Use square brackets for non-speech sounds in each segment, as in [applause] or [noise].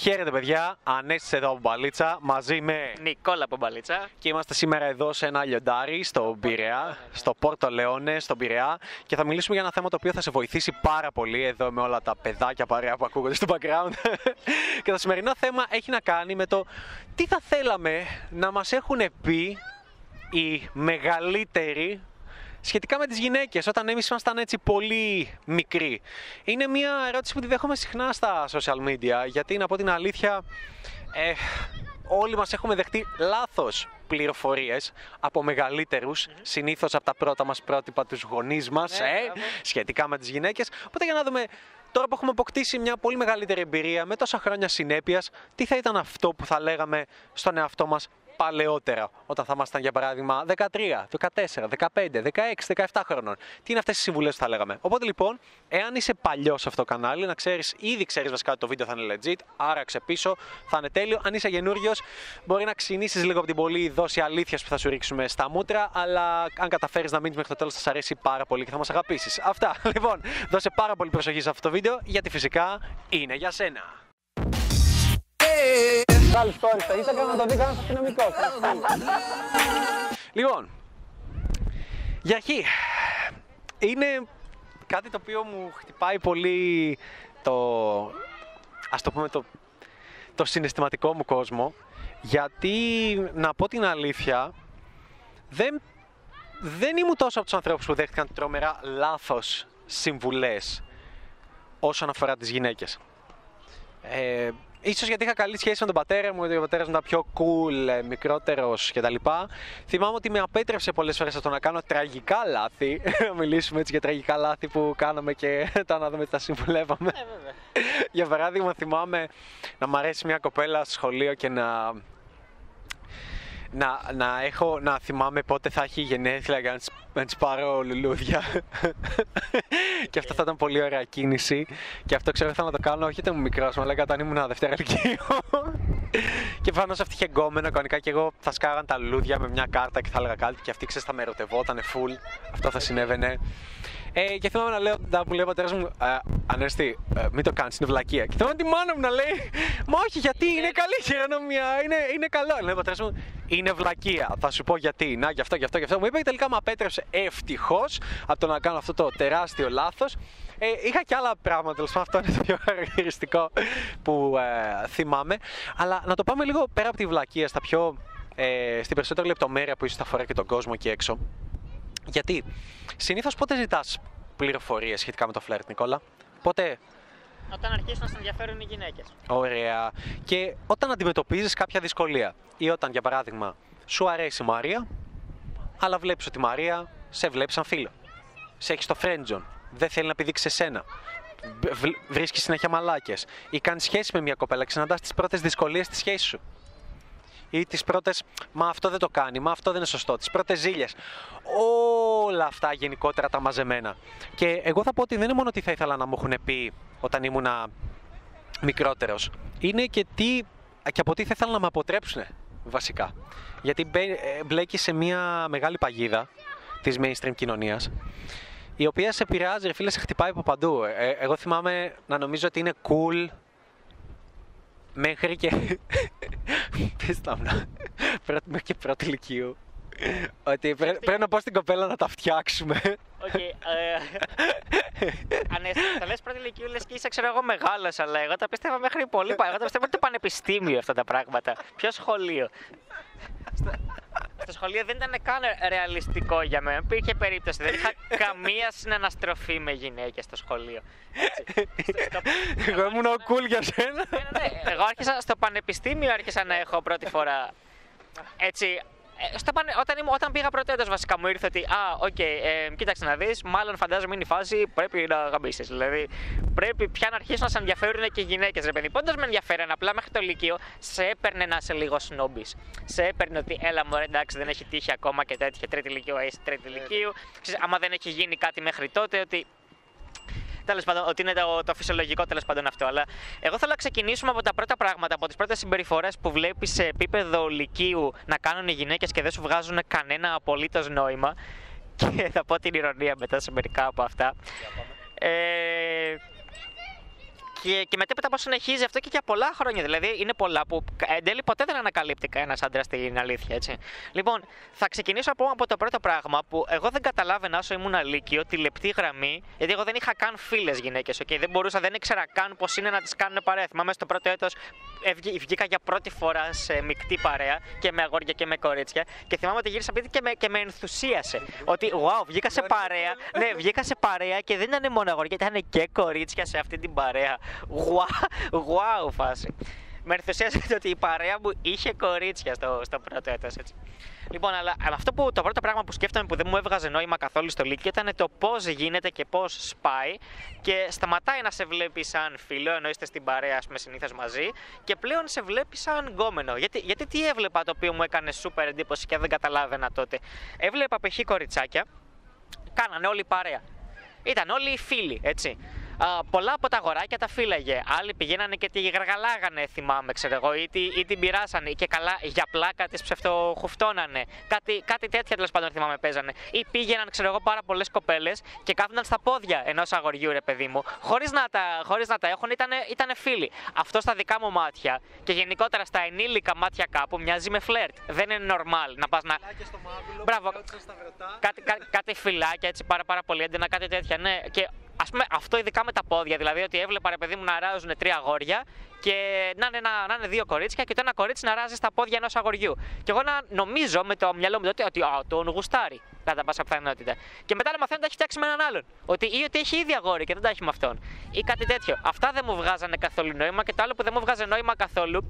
Χαίρετε παιδιά, Ανέστης εδώ από Μπαλίτσα μαζί με Νικόλα Πομπαλίτσα. και είμαστε σήμερα εδώ σε ένα λιοντάρι στο Πειραιά, στο Πόρτο Λεόνε, στον Πειραιά. Και θα μιλήσουμε για ένα θέμα το οποίο θα σε βοηθήσει πάρα πολύ εδώ με όλα τα παιδάκια παρέα που ακούγονται στο background. [laughs] Και το σημερινό θέμα έχει να κάνει με το τι θα θέλαμε να μας έχουν πει οι μεγαλύτεροι σχετικά με τις γυναίκες όταν εμείς ήμασταν έτσι πολύ μικροί. Είναι μια ερώτηση που τη δέχομαι συχνά στα social media γιατί να πω την αλήθεια ε, όλοι μας έχουμε δεχτεί λάθος πληροφορίες από μεγαλύτερους, συνήθως από τα πρώτα μας πρότυπα τους γονείς μας, Ναι, ε, μπράβο. σχετικά με τις γυναίκες. Οπότε για να δούμε τώρα που έχουμε αποκτήσει μια πολύ μεγαλύτερη εμπειρία με τόσα χρόνια συνέπειας, τι θα ήταν αυτό που θα λέγαμε στον εαυτό μας παλαιότερα, όταν θα ήμασταν για παράδειγμα 13, 14, 15, 16, 17 χρονών. Τι είναι αυτές οι συμβουλές που θα λέγαμε; Οπότε λοιπόν, εάν είσαι παλιός σε αυτό το κανάλι, να ξέρεις, ήδη ξέρεις βασικά ότι το βίντεο θα είναι legit, άραξε πίσω, θα είναι τέλειο. Αν είσαι καινούριος, μπορεί να ξυνήσεις λίγο από την πολύ δόση αλήθειας που θα σου ρίξουμε στα μούτρα, αλλά αν καταφέρεις να μείνεις μέχρι το τέλος θα σε αρέσει πάρα πολύ και θα μας αγαπήσεις. Αυτά. [laughs] Λοιπόν, δώσε πάρα πολύ προσοχή σε αυτό το βίντεο, γιατί φυσικά είναι για σένα. Βγάλει story στο Instagram να το δει κανένα αστυνομικό. Λοιπόν, για αρχή, είναι κάτι το οποίο μου χτυπάει πολύ το, ας το πούμε, το, το συναισθηματικό μου κόσμο, γιατί, να πω την αλήθεια, δεν, δεν ήμουν τόσο από τους ανθρώπους που δέχτηκαν τρομερά λάθος συμβουλές όσον αφορά τις γυναίκες. Ε, ίσως γιατί είχα καλή σχέση με τον πατέρα μου, γιατί ο πατέρας μου ήταν πιο cool, ε, μικρότερος κτλ. Θυμάμαι ότι με απέτρεψε πολλές φορές αυτό να κάνω τραγικά λάθη. [laughs] Να μιλήσουμε έτσι για τραγικά λάθη που κάναμε και [laughs] τα να δούμε τι τα συμβουλεύαμε. για παράδειγμα, θυμάμαι να μ' αρέσει μια κοπέλα στο σχολείο και να να, να, έχω, να θυμάμαι πότε θα έχει γενέθλια για να της, να της πάρω λουλούδια. και αυτό θα ήταν πολύ ωραία κίνηση. Και αυτό ξέρω ήθελα να το κάνω, όχι όταν ήμουν μικρός, αλλά όταν ήμουν δευτέρα λυκείου. και πάνω σε αυτή είχε γκόμενο, κανονικά και εγώ θα σκάγαν τα λουλούδια με μια κάρτα και θα έλεγα κάτι και αυτή ξέρεις θα με ερωτευόταν full. Αυτό θα συνέβαινε. Ε, και θυμάμαι να λέω, να μου λέει ο πατέρας μου, «Α, Ανέστη, ε, μην το κάνεις, είναι βλακεία. Και θυμάμαι τη μάνα μου να λέει, Μα όχι, γιατί είναι καλή χειρονομία, είναι, είναι καλό. Λέει ο πατέρας μου, Είναι βλακεία. Θα σου πω γιατί. Να, γι' αυτό, γι' αυτό, γι' αυτό. Μου είπε και τελικά με απέτρεψε ευτυχώς από το να κάνω αυτό το τεράστιο λάθος. Ε, είχα και άλλα πράγματα, τέλος πάντων, αυτό είναι το πιο [laughs] χαρακτηριστικό που ε, θυμάμαι. Αλλά να το πάμε λίγο πέρα από τη βλακεία, στα πιο, ε, στην περισσότερη λεπτομέρεια που ίσως θα αφορά και τον κόσμο εκεί έξω. Γιατί συνήθως πότε ζητάς πληροφορίες σχετικά με το φλερτ, Νικόλα; Πότε; Όταν αρχίσουν να σε ενδιαφέρουν οι γυναίκες. Ωραία. Και όταν αντιμετωπίζεις κάποια δυσκολία. Ή όταν, για παράδειγμα, σου αρέσει η Μαρία, αλλά βλέπεις ότι η Μαρία σε βλέπει σαν φίλο. Σε έχεις στο friendzone. Δεν θέλει να πηδήξει εσένα. Βρίσκεις συνέχεια μαλάκες. Ή κάνεις σχέση με μια κοπέλα και συναντά τις πρώτες δυσκολίες στη σχέσης σου ή τις πρώτες «Μα αυτό δεν το κάνει, μα αυτό δεν είναι σωστό», τις πρώτες ζήλιες. Όλα αυτά γενικότερα τα μαζεμένα. Και εγώ θα πω ότι δεν είναι μόνο τι θα ήθελα να μου έχουν πει όταν ήμουνα μικρότερος. Είναι και, τι, και από τι θα ήθελα να με αποτρέψουν βασικά. Γιατί μπε, ε, μπλέκει σε μια μεγάλη παγίδα της mainstream κοινωνίας η οποία σε επηρεάζει, ρε φίλε, σε χτυπάει από παντού. Ε, εγώ θυμάμαι να νομίζω ότι είναι cool μέχρι και. [laughs] Πίσταμνα. Μέχρι και πρώτη λυκείου. Ότι πρέ- πρέπει να πω στην κοπέλα να τα φτιάξουμε. Οκ. ε, Ανέστη, θα λες πρώτη λυκείου, λες και είσαι, ξέρω εγώ, μεγάλος, αλλά εγώ τα πίστευα μέχρι πολύ. πα- Εγώ τα πίστευα ότι το πανεπιστήμιο αυτά τα πράγματα. Ποιο σχολείο; Στο- Στο σχολείο δεν ήταν καν ρεαλιστικό για μένα. Υπήρχε περίπτωση. Δεν είχα [laughs] καμία συναναστροφή με γυναίκες στο σχολείο. Έτσι. [laughs] Στο- στο- Εγώ ήμουν ο cool για σένα. Ναι, ναι, ναι. Εγώ άρχισα στο πανεπιστήμιο άρχισα να έχω πρώτη φορά. Έτσι. Ε, Στο πανε... όταν, ήμουν, όταν πήγα πρώτο έτος βασικά μου ήρθε ότι Α, οκ, ε, κοίταξε να δεις, μάλλον φαντάζομαι είναι η φάση, πρέπει να γαμήσεις. Δηλαδή, πρέπει πια να αρχίσουν να σε ενδιαφέρουν και οι γυναίκες, ρε παιδί. Πάντως με ενδιέφεραν, απλά μέχρι το Λύκειο σε έπαιρνε να είσαι λίγο σνόμπης. Σε έπαιρνε ότι έλα μου, εντάξει, δεν έχει τύχει ακόμα και τέτοια τρίτη Λυκείο, είσαι τρίτη Λυκείου. Ξέρεις, άμα δεν έχει γίνει κάτι μέχρι τότε, ότι Τέλος πάντων, ότι είναι το, το φυσιολογικό τέλος πάντων αυτό. Αλλά εγώ θέλω να ξεκινήσουμε από τα πρώτα πράγματα, από τις πρώτες συμπεριφορές που βλέπεις σε επίπεδο λυκείου να κάνουν οι γυναίκες και δεν σου βγάζουν κανένα απολύτως νόημα. Και θα πω την ηρωνία μετά σε μερικά από αυτά. Ε, και, και μετέπειτα πώς συνεχίζει αυτό και για πολλά χρόνια. Δηλαδή είναι πολλά που εν τέλει ποτέ δεν ανακαλύπτει κανένας άντρας στην αλήθεια. Έτσι. Λοιπόν, θα ξεκινήσω από, από το πρώτο πράγμα που εγώ δεν καταλάβαινα όσο ήμουν αλήκειο τη λεπτή γραμμή, γιατί εγώ δεν είχα καν φίλες γυναίκες. Okay? Δεν μπορούσα, δεν ήξερα καν πώς είναι να τις κάνουν παρέα. Θυμάμαι στο πρώτο έτος βγήκα για πρώτη φορά σε μεικτή παρέα και με αγόρια και με κορίτσια. Και θυμάμαι ότι γύρισα σπίτι και με, και με ενθουσίασε. ότι wow, βγήκα σε παρέα. ναι, βγήκα σε παρέα και δεν ήταν μόνο αγόρια, ήταν και κορίτσια σε αυτή την παρέα. Wow, wow φάση. Με ενθουσίασε ότι η παρέα μου είχε κορίτσια στο, στο πρώτο έτος, έτσι. Λοιπόν, αλλά, αυτό που το πρώτο πράγμα που σκέφτομαι που δεν μου έβγαζε νόημα καθόλου στο Λύκειο ήταν το πώς γίνεται και πώς σπάει και σταματάει να σε βλέπει σαν φίλο, ενώ είστε στην παρέα, ας πούμε, συνήθως μαζί, και πλέον σε βλέπει σαν γκόμενο. Γιατί, γιατί τι έβλεπα το οποίο μου έκανε σούπερ εντύπωση και δεν καταλάβαινα τότε. Έβλεπα π.χ. κοριτσάκια, κάνανε όλοι παρέα. Ήταν όλοι φίλοι, έτσι α, πολλά από τα αγοράκια τα φύλαγε. Άλλοι πηγαίνανε και τη γαργαλάγανε, θυμάμαι, ξέρω εγώ, ή, ή την πειράσανε και καλά για πλάκα της ψευτοχουφτώνανε. Κάτι, κάτι τέτοια τέλος πάντων θυμάμαι παίζανε. Ή πήγαιναν, ξέρω εγώ, πάρα πολλές κοπέλες και κάθονταν στα πόδια ενός αγοριού, ρε παιδί μου, χωρίς να, τα, χωρίς να τα έχουν, ήταν ήτανε φίλοι. Αυτό στα δικά μου μάτια και γενικότερα στα ενήλικα μάτια κάπου μοιάζει με φλερτ. Δεν είναι normal να πας να. Μπράβο. Κάτι, κά, κάτι φυλάκια έτσι πάρα, πάρα πολύ έντενα, κάτι τέτοια. Ναι. Και Α πούμε, αυτό ειδικά με τα πόδια. Δηλαδή, ότι έβλεπα ρε παιδί μου να ράζουν τρία αγόρια και να είναι, να, να είναι δύο κορίτσια και το ένα κορίτσι να ράζει στα πόδια ενός αγοριού. Και εγώ να νομίζω με το μυαλό μου τότε ότι α, τον γουστάρει κατά πάσα πιθανότητα. Και μετά να μαθαίνω ότι τα έχει φτιάξει με έναν άλλον. Ότι ή ότι έχει ήδη αγόρι και δεν τα έχει με αυτόν. Ή κάτι τέτοιο. Αυτά δεν μου βγάζανε καθόλου νόημα και το άλλο που δεν μου βγάζε νόημα καθόλου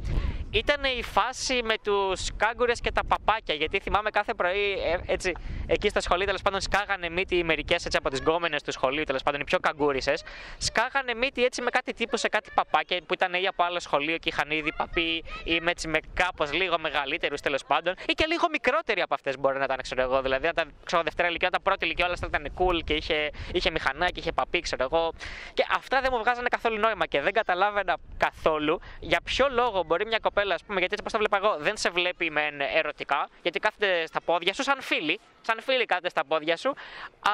ήταν η φάση με τους κάγκουρες και τα παπάκια. Γιατί θυμάμαι κάθε πρωί ε, έτσι, εκεί στα σχολεία τέλος πάντων σκάγανε μύτη μερικές από τις γκόμενες του σχολείου, τέλος πάντων οι πιο καγκούρισε. Σκάγανε μύτη έτσι με κάτι τύπου σε κάτι παπάκια που ήταν ή από άλλο σχολείο και είχαν ήδη παπί ή με, έτσι, με κάπως λίγο μεγαλύτερους τέλος πάντων ή και λίγο μικρότεροι από αυτές μπορεί να ήταν, ξέρω εγώ. Δηλαδή, όταν ξέρω Δευτέρα ηλικία, όταν πρώτη ηλικία όλα αυτά ήταν cool και είχε, είχε μηχανά και είχε παπί, ξέρω εγώ. Και αυτά δεν μου βγάζανε καθόλου νόημα και δεν καταλάβαινα καθόλου για ποιο λόγο μπορεί μια κοπέλα κοπέλα, ας πούμε, γιατί έτσι πώ τα βλέπω εγώ, δεν σε βλέπει με ερωτικά, γιατί κάθεται στα πόδια σου σαν φίλοι, σαν φίλοι κάθεται στα πόδια σου,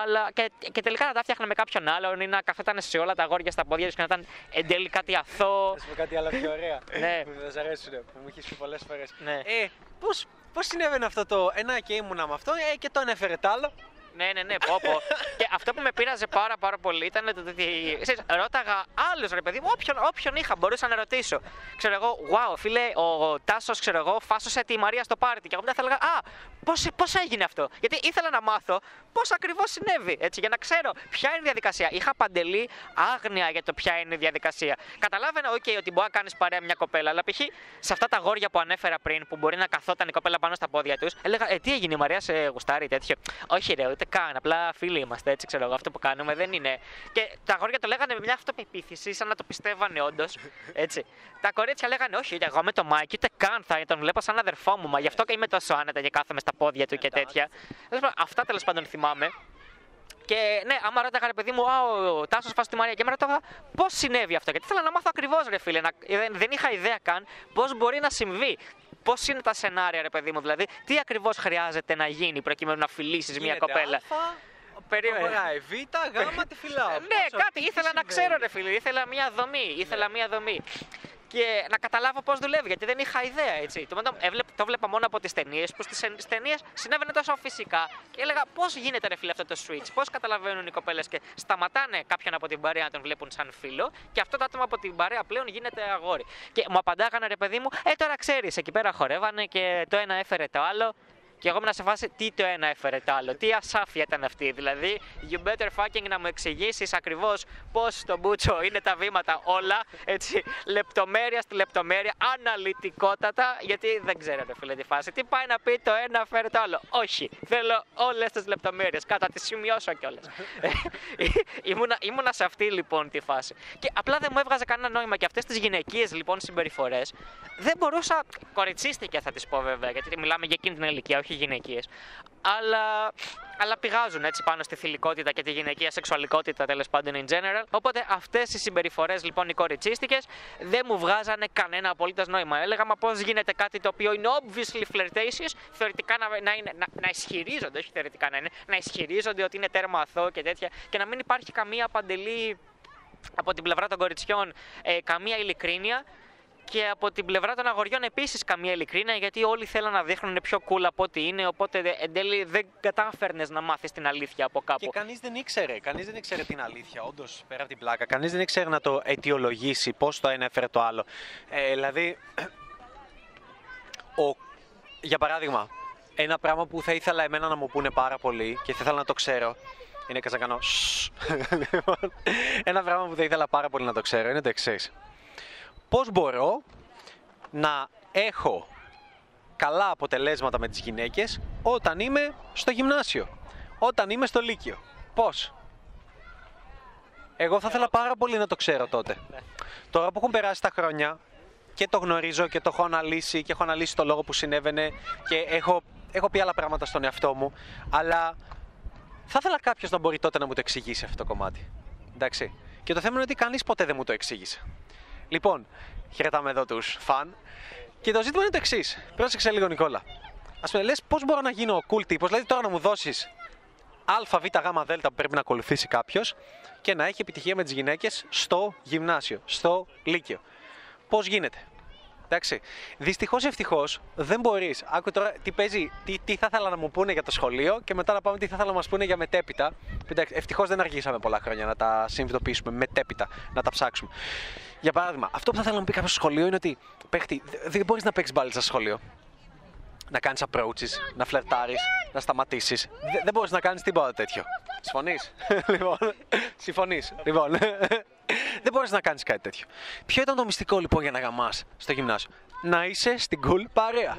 αλλά και, και τελικά να τα φτιάχνε με κάποιον άλλον ή να καθόταν σε όλα τα αγόρια στα πόδια σου και να ήταν εν τέλει κάτι αθώο. Θα κάτι άλλο πιο ωραία. [laughs] ναι. Που δεν σα αρέσουν, που μου έχει πει πολλές φορές. Ναι. Ε, πώς συνέβαινε αυτό το ένα και ήμουνα με αυτό ε, και το ανέφερε τ' άλλο. Ναι, ναι, ναι, πω, πω. [laughs] και αυτό που με πείραζε πάρα, πάρα πολύ ήταν το ότι. Ξέρεις, ρώταγα άλλους ρε παιδί μου, όποιον, όποιον είχα, μπορούσα να ρωτήσω. Ξέρω εγώ, wow, φίλε, ο Τάσος, ξέρω εγώ, φάσωσε τη Μαρία στο πάρτι. Και εγώ μετά θα έλεγα, Α, πώς έγινε αυτό; Γιατί ήθελα να μάθω πώς ακριβώς συνέβη. Έτσι, για να ξέρω ποια είναι η διαδικασία. Είχα παντελή άγνοια για το ποια είναι η διαδικασία. Καταλάβαινα, OK, ότι μπορεί να κάνεις παρέα μια κοπέλα, αλλά π.χ. σε αυτά τα αγόρια που ανέφερα πριν, που μπορεί να καθόταν η κοπέλα πάνω στα πόδια τους, έλεγα, Ε, τι έγινε, η Μαρία σε γουστάρει, τέτοιο; Όχι, ρε, ούτε καν. Απλά φίλοι είμαστε, έτσι ξέρω εγώ. Αυτό που κάνουμε δεν είναι. Και τα αγόρια το λέγανε με μια αυτοπεποίθηση, σαν να το πιστεύανε όντως. Έτσι. Τα κορίτσια λέγανε, Όχι, εγώ με το Μάικ, ούτε καν θα τον βλέπω σαν αδερφό μου, μα γι' αυτό και είμαι τόσο άνετα και κάθομαι στα πόδια του και τέτοια. Αυτά τέλος πάντων θυμάμαι. Και ναι, άμα ρώταγα ρε παιδί μου, Α, ο Τάσος φάσει τη Μαρία και με ρωτάγα πώς συνέβη αυτό. Γιατί ήθελα να μάθω ακριβώς, ρε φίλε. Να, δεν, δεν είχα ιδέα καν πώς μπορεί να συμβεί. Πώς είναι τα σενάρια, ρε παιδί μου, δηλαδή, τι ακριβώς χρειάζεται να γίνει προκειμένου να φιλήσεις μια κοπέλα; Περίμενε. Β, Γ, τη φυλάω. ναι, κάτι ήθελα να ξέρω, ρε φίλε. Ήθελα μια δομή. Ήθελα μια δομή και να καταλάβω πώς δουλεύει, γιατί δεν είχα ιδέα. Έτσι. Το, το βλέπα μόνο από τις ταινίες, που στι ταινίες συνέβαινε τόσο φυσικά. Και έλεγα πώς γίνεται ρε φίλε αυτό το switch, πώς καταλαβαίνουν οι κοπέλες και σταματάνε κάποιον από την παρέα να τον βλέπουν σαν φίλο, και αυτό το άτομο από την παρέα πλέον γίνεται αγόρι. Και μου απαντάγανε ρε παιδί μου, Ε τώρα ξέρεις, εκεί πέρα χορεύανε και το ένα έφερε το άλλο. Και εγώ ήμουν σε φάση τι το ένα έφερε το άλλο, τι ασάφεια ήταν αυτή. Δηλαδή, you better fucking να μου εξηγήσεις ακριβώς πώς το μπούτσο είναι τα βήματα όλα, έτσι, λεπτομέρεια στη λεπτομέρεια, αναλυτικότατα, γιατί δεν ξέρετε φίλε τη φάση. Τι πάει να πει το ένα φέρει το άλλο. Όχι, θέλω όλες τις λεπτομέρειες, κατά τις σημειώσω κιόλας. ήμουνα, ήμουνα σε αυτή λοιπόν τη φάση. Και απλά δεν μου έβγαζε κανένα νόημα και αυτές τις γυναικείες λοιπόν συμπεριφορές δεν μπορούσα. Κοριτσίστηκε θα τις πω βέβαια, γιατί μιλάμε για εκείνη την ηλικία, όχι γυναικείες. Αλλά, αλλά πηγάζουν έτσι πάνω στη θηλυκότητα και τη γυναικεία σεξουαλικότητα τέλος πάντων in general. Οπότε αυτές οι συμπεριφορές λοιπόν οι κοριτσίστικες δεν μου βγάζανε κανένα απολύτως νόημα. Έλεγα, μα πώς γίνεται κάτι το οποίο είναι obviously flirtatious, θεωρητικά να, να, είναι, να, να ισχυρίζονται, όχι θεωρητικά να είναι, να ισχυρίζονται ότι είναι τέρμα αθώο και τέτοια και να μην υπάρχει καμία παντελή από την πλευρά των κοριτσιών ε, καμία ειλικρίνεια και από την πλευρά των αγοριών επίσης καμία ειλικρίνεια, γιατί όλοι θέλουν να δείχνουν πιο cool από ό,τι είναι. Οπότε δε- εν τέλει δεν κατάφερνες να μάθεις την αλήθεια από κάπου. Και κανείς δεν ήξερε, κανείς δεν ήξερε την αλήθεια, όντως πέρα από την πλάκα. Κανείς δεν ήξερε να το αιτιολογήσει πώς το ένα έφερε το άλλο. Ε, δηλαδή, [clears throat] ο, για παράδειγμα, ένα πράγμα που θα ήθελα εμένα να μου πούνε πάρα πολύ και θα ήθελα να το ξέρω. Είναι και να κάνω. «Σσ». Λοιπόν, ένα πράγμα που θα ήθελα πάρα πολύ να το ξέρω είναι το εξή. Πώς μπορώ να έχω καλά αποτελέσματα με τις γυναίκες όταν είμαι στο γυμνάσιο, όταν είμαι στο λύκειο. Πώς; Εγώ θα ήθελα πάρα πολύ να το ξέρω τότε. Τώρα που έχουν περάσει τα χρόνια και το γνωρίζω και το έχω αναλύσει και έχω αναλύσει το λόγο που συνέβαινε και έχω, έχω πει άλλα πράγματα στον εαυτό μου, αλλά θα ήθελα κάποιος να μπορεί τότε να μου το εξηγήσει αυτό το κομμάτι. Εντάξει. Και το θέμα είναι ότι κανείς ποτέ δεν μου το εξήγησε. Λοιπόν, χαιρετάμε εδώ τους φαν. Και το ζήτημα είναι το εξής. Πρόσεξε λίγο, Νικόλα. Α πούμε, λες πώς μπορώ να γίνω cool τύπος, δηλαδή τώρα να μου δώσεις Α, Β, Γ, Δ που πρέπει να ακολουθήσει κάποιος και να έχει επιτυχία με τις γυναίκες στο γυμνάσιο, στο λύκειο. Πώς γίνεται; Εντάξει. Δυστυχώς ή ευτυχώς δεν μπορείς. Άκου τώρα τι παίζει, τι, τι θα ήθελα να μου πούνε για το σχολείο και μετά να πάμε τι θα ήθελα να μας πούνε για μετέπειτα. Ευτυχώς δεν αργήσαμε πολλά χρόνια να τα συνειδητοποιήσουμε μετέπειτα, να τα ψάξουμε. Για παράδειγμα, αυτό που θα ήθελα να μου πει κάποιος στο σχολείο είναι ότι παίχτη, δε- δεν μπορείς να παίξεις μπάλα στο σχολείο. Να κάνεις approaches, να φλερτάρεις, να σταματήσεις. Δεν μπορείς να κάνεις τίποτα τέτοιο. Συμφωνείς; [laughs] λοιπόν, συμφωνείς; Λοιπόν, [laughs] δεν μπορείς να κάνεις κάτι τέτοιο. Ποιο ήταν το μυστικό λοιπόν για να γαμάς στο γυμνάσιο; Να είσαι στην cool παρέα.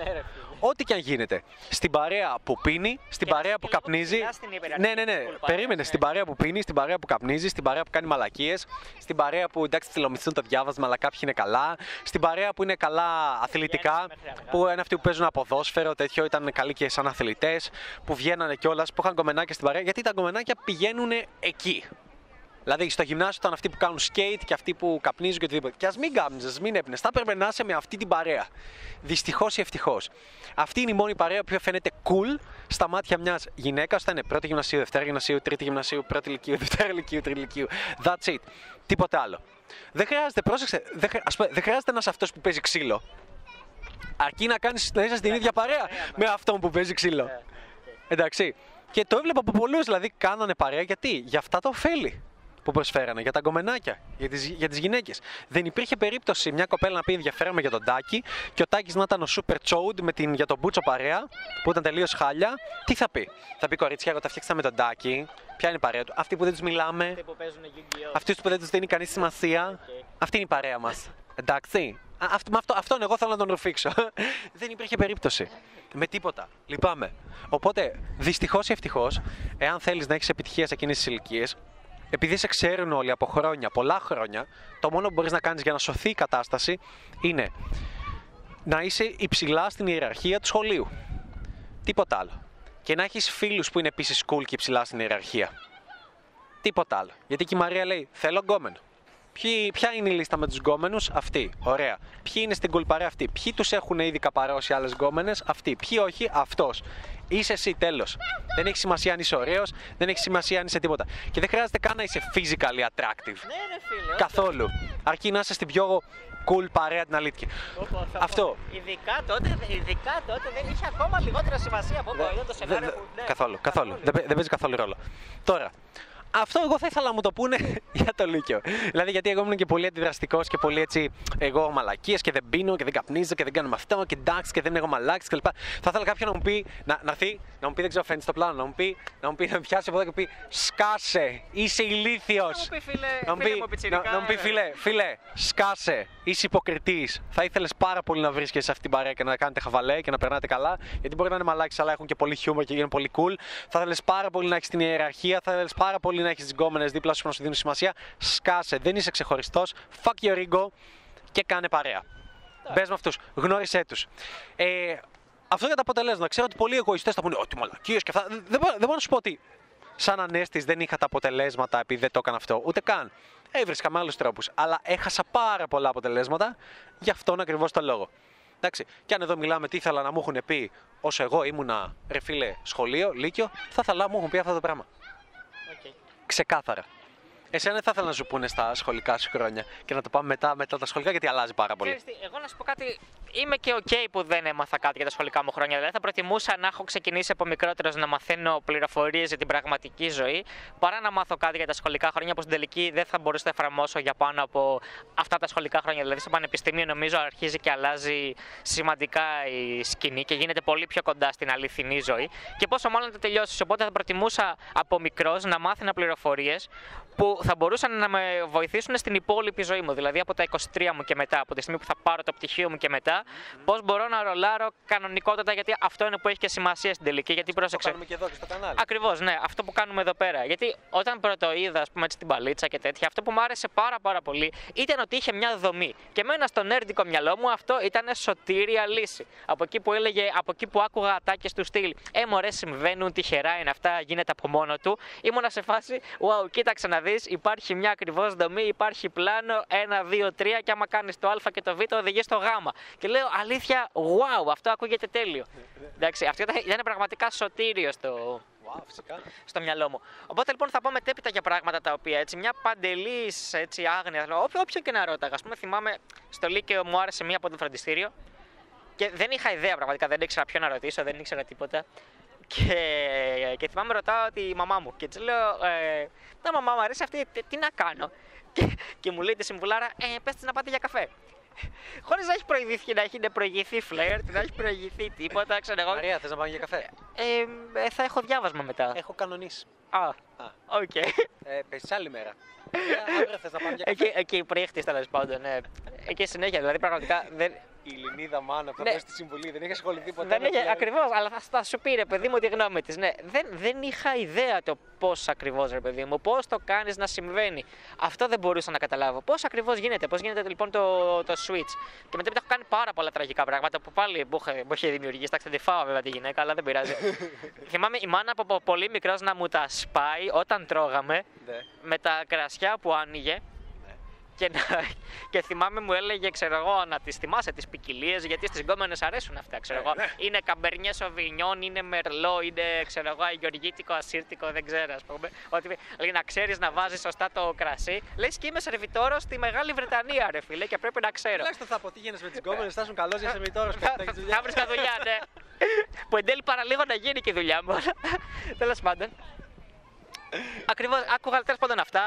Ναι, ρε, φίλε. Ό,τι και αν γίνεται. Στην παρέα που πίνει, στην Και να παρέα είσαι που και λίγο καπνίζει. ψηλά στην υπεραρχική Ναι, ναι, ναι. cool παρέα, Περίμενε. ναι. Στην παρέα που πίνει, στην παρέα που καπνίζει, στην παρέα που κάνει μαλακίες, στην παρέα που εντάξει θυλομηθούν το διάβασμα, αλλά κάποιοι είναι καλά, στην παρέα που είναι καλά αθλητικά, μέχρι αργά. που είναι αυτοί που παίζουν ποδόσφαιρο, τέτοιο ήταν καλοί και σαν αθλητές, που βγαίνανε κιόλας, που είχαν κομμενάκια στην παρέα, γιατί τα κομμενάκια πηγαίνουν εκεί. Δηλαδή στο γυμνάσιο ήταν αυτοί που κάνουν skate και αυτοί που καπνίζουν και οτιδήποτε. Και ας μην κάπνιζε, μην έπνες. Θα έπρεπε να είσαι με αυτή την παρέα. Δυστυχώς ή ευτυχώς. Αυτή είναι η μόνη παρέα που φαίνεται cool στα μάτια μιας γυναίκας όταν είναι πρώτη γυμνασίου, δευτέρα γυμνασίου, τρίτη γυμνασίου, πρώτη ηλικίου, [laughs] δευτέρα ηλικίου, τρίτη ηλικίου. That's it. Τίποτε άλλο. Δεν χρειάζεται, πρόσεξε, δεν, χρει- ας πούμε, δεν χρειάζεται να είσαι αυτός που παίζει ξύλο. Αρκεί να κάνεις να είσαι στην ίδια παρέα με αυτόν που παίζει ξύλο. Εντάξει. Και το έβλεπα από πολλούς, δηλαδή κάνανε παρέα γιατί, για αυτά τα ωφέλη που προσφέρανε, για τα γκομενάκια, για τις, για τις γυναίκες. Δεν υπήρχε περίπτωση μια κοπέλα να πει ενδιαφέρομαι για τον Τάκη και ο Τάκης να ήταν ο super chode με την, για τον Μπούτσο παρέα, που ήταν τελείως χάλια. Τι θα πει; Θα πει κορίτσια, εγώ τα φτιάξα με τον Τάκη. Ποια είναι η παρέα του; Αυτοί που δεν τους μιλάμε. Αυτοί που παίζουν Yu-Gi-Oh! Αυτού που δεν τους δίνει κανείς σημασία. Αυτή είναι η παρέα μας. Εντάξει. Α, αυτό, με αυτό, αυτόν εγώ θέλω να τον ρουφήξω. [laughs] δεν υπήρχε περίπτωση. Με τίποτα. Λυπάμαι. Οπότε, δυστυχώς ή ευτυχώς, εάν θέλεις να έχεις επιτυχία σε εκείνες τις ηλικίες, επειδή σε ξέρουν όλοι από χρόνια, πολλά χρόνια, το μόνο που μπορείς να κάνεις για να σωθεί η κατάσταση είναι να είσαι υψηλά στην ιεραρχία του σχολείου. Τίποτα άλλο. Και να έχεις φίλους που είναι επίσης cool και υψηλά στην ιεραρχία. Τίποτα άλλο. Γιατί και η Μαρία λέει: Θέλω γκόμενο. Ποιοι, ποια είναι η λίστα με τους γκόμενους, αυτή. Ωραία. Ποιοι είναι στην κουλπαρέα αυτή. Ποιοι τους έχουν ήδη καπαρώσει άλλες γκόμενες, αυτοί. Ποιοι όχι, αυτός. Είσαι εσύ, τέλος. Δεν έχει σημασία αν είσαι ωραίος, δεν έχει σημασία αν είσαι τίποτα. Και δεν χρειάζεται καν να είσαι physically attractive. Ναι, ρε φίλε. Καθόλου. Αρκεί να είσαι στην πιο cool παρέα την αλήθεια. Όπω θα Αυτό. πω. Ειδικά τότε, ειδικά τότε δεν είχε ακόμα λιγότερα σημασία από εδώ. Είδα το Δε- σενάριο δε- που. ναι, καθόλου, καθόλου. Δεν, παί- δεν παίζει καθόλου ρόλο. Τώρα, αυτό εγώ θα ήθελα να μου το πούνε [laughs] για το Λύκειο. Δηλαδή, γιατί εγώ ήμουν και πολύ αντιδραστικός και πολύ έτσι. Εγώ μαλακίες και δεν πίνω και δεν καπνίζω και δεν κάνω αυτό και εντάξει και δεν έχω μαλάξεις κλπ. Θα ήθελα κάποιον να μου πει, να, να έρθει, να μου πει, δεν ξέρω, φαίνεται στο πλάνο, να μου πει, να μου πει, να με πιάσει από εδώ και πει Σκάσε, είσαι ηλίθιος. Να μου πει, φίλε, να μου φίλε πει, μου, πιτσιρικά, να, να μου πει, ε. φίλε, φίλε, σκάσε, είσαι υποκριτής. Θα ήθελες πάρα πολύ να βρίσκεσαι σε αυτή την παρέα και να κάνετε χαβαλέ και να περνάτε καλά. Γιατί μπορεί να είναι μαλάκι, αλλά έχουν και πολύ χιούμορ και γίνουν πολύ cool. Θα ήθελες πάρα πολύ να έχεις την ιεραρχία, θα ήθελες πάρα πολύ να έχεις τι γκόμενες δίπλα σου που να σου δίνουν σημασία. Σκάσε, δεν είσαι ξεχωριστός. Fuck your ego και κάνε παρέα. Μπες με αυτούς, γνώρισέ τους. Ε, αυτό για τα αποτελέσματα. Ξέρω ότι πολλοί εγωιστές θα πούνε Ότι μαλακίες και αυτά. Δεν, δεν, μπορώ- δεν μπορώ να σου πω ότι σαν ανέστης δεν είχα τα αποτελέσματα επειδή δεν το έκανα αυτό. Ούτε καν. Έβρισκα με άλλους τρόπους. Αλλά έχασα πάρα πολλά αποτελέσματα γι' αυτόν ακριβώς το λόγο. Εντάξει. Και αν εδώ μιλάμε τι ήθελα να μου έχουν πει όσο εγώ ήμουνα ρε φίλε σχολείο, λύκειο, θα ήθελα να μου έχουν πει αυτό το πράγμα. Οκ. Ξεκάθαρα. Εσένα δεν θα ήθελα να σου πούνε στα σχολικά σου χρόνια και να το πάμε μετά, μετά τα σχολικά γιατί αλλάζει πάρα πολύ. Ξέρεις τι, εγώ να σου πω κάτι, είμαι και οκ που δεν έμαθα κάτι για τα σχολικά μου χρόνια. Δηλαδή θα προτιμούσα να έχω ξεκινήσει από μικρότερος να μαθαίνω πληροφορίες για την πραγματική ζωή, παρά να μάθω κάτι για τα σχολικά χρόνια που στην τελική δεν θα μπορούσα να εφαρμόσω για πάνω από αυτά τα σχολικά χρόνια. Δηλαδή στο πανεπιστήμιο νομίζω αρχίζει και αλλάζει σημαντικά η σκηνή και γίνεται πολύ πιο κοντά στην αληθινή ζωή. Και πόσο μάλλον θα τελειώσεις. Οπότε θα προτιμούσα από μικρός να μάθαινα πληροφορίες που θα μπορούσαν να με βοηθήσουν στην υπόλοιπη ζωή μου. Δηλαδή από τα 23 μου και μετά, από τη στιγμή που θα πάρω το πτυχίο μου και μετά, πώς μπορώ να ρολάρω κανονικότατα, γιατί αυτό είναι που έχει και σημασία στην τελική. Γιατί Το πρόσεξε. κάνουμε και εδώ και στο κανάλι. Ακριβώς, ναι, αυτό που κάνουμε εδώ πέρα. Γιατί όταν πρώτο είδα, ας πούμε, έτσι, την παλίτσα και τέτοια, αυτό που μου άρεσε πάρα πάρα πολύ ήταν ότι είχε μια δομή. Και εμένα στο νέρντικο μυαλό μου αυτό ήταν σωτήρια λύση. Από εκεί που έλεγε, από εκεί που άκουγα ατάκες του στυλ. Ε, μωρέ, συμβαίνουν, τυχερά είναι αυτά, γίνεται από μόνο του. Ήμουνα σε φάση, wow, κοίταξε να δεις, υπάρχει μια ακριβώς δομή, υπάρχει πλάνο 1, 2, 3 και άμα κάνεις το Α και το Β, οδηγείς στο Γ. Και λέω, αλήθεια, wow, αυτό ακούγεται τέλειο. Εντάξει, αυτό ήταν, ήταν πραγματικά σωτήριο στο, Wow, φυσικά. στο μυαλό μου. Οπότε λοιπόν θα πω μετέπειτα για πράγματα τα οποία έτσι, μια παντελής έτσι, άγνοια, δηλαδή, όποιο, όποιο και να ρώταγα. Α πούμε, θυμάμαι στο Λύκειο μου άρεσε μία από το φροντιστήριο και δεν είχα ιδέα πραγματικά, δεν ήξερα ποιο να ρωτήσω, δεν ήξερα τίποτα. Και, και θυμάμαι ρωτάω τη μαμά μου και της λέω, ε, Να μαμά μου αρέσει αυτή, τι, τι να κάνω; Και, και μου λέει τη συμβουλάρα, ε, πες της να πάτε για καφέ. Χωρίς να έχει προηγηθεί, να έχει προηγηθεί φλερτ, να έχει προηγηθεί τίποτα, ξέρω εγώ. Μαρία, θες να πάμε για καφέ; Ε, ε, θα έχω διάβασμα μετά. Έχω κανονίσει. Α, Α, οκ. ε, πες άλλη μέρα. Ε, Αύριο θες να πάμε για καφέ. Εκεί, εκεί προήχτη τέλος πάντων. Ναι. Εκεί συνέχεια. Δηλαδή πραγματικά δεν, Η Ελληνίδα μάνα που Ναι. ναι. στη συμβουλή δεν έχει ασχοληθεί ποτέ. δεν με είχε φλερτ. ακριβώς, αλλά θα, θα σου πει ρε παιδί μου τη γνώμη της. Ναι, δεν, δεν είχα ιδέα το πώς ακριβώς ρε παιδί μου, πώς το κάνεις να συμβαίνει. Αυτό δεν μπορούσα να καταλάβω. Πώς ακριβώς γίνεται, πώς γίνεται λοιπόν το, το switch. Και μετά έχω κάνει πάρα πολλά τραγικά πράγματα που πάλι μου είχε, μου είχε δημιουργήσει. Εντάξει, δεν τη φάω βέβαια τη γυναίκα, αλλά δεν πειράζει. [laughs] Θυμάμαι η μάνα από από πολύ μικρός να μου τα σπάει όταν τρώγαμε Ναι. με τα κρασιά που άνοιγε. Και, να, και θυμάμαι μου έλεγε, ξέρω εγώ, να τις θυμάσαι τις ποικιλίες, γιατί στις γκόμενες αρέσουν αυτά. Ξέρω εγώ. Είναι καμπερνιές σοβινιόν, είναι μερλό, είναι ξέρω εγώ, αγιοργίτικο, ασύρτικο, δεν ξέρω, ας πούμε. Ότι λέει να ξέρεις να βάζεις σωστά το κρασί. Λες και είμαι σερβιτόρο στη Μεγάλη Βρετανία, ρε φίλε, και πρέπει να ξέρω. Τουλάχιστον θα αποτύχαινε με τις γκόμενες, θα ήσουν καλός για σεμιτόρο. Θα, θα, θα βρίσκα δουλειά, ναι. [laughs] που εν τέλει παραλίγο να γίνει και η δουλειά μου. Τέλος πάντων. Ακριβώς, άκουγα τέλος πάντων αυτά.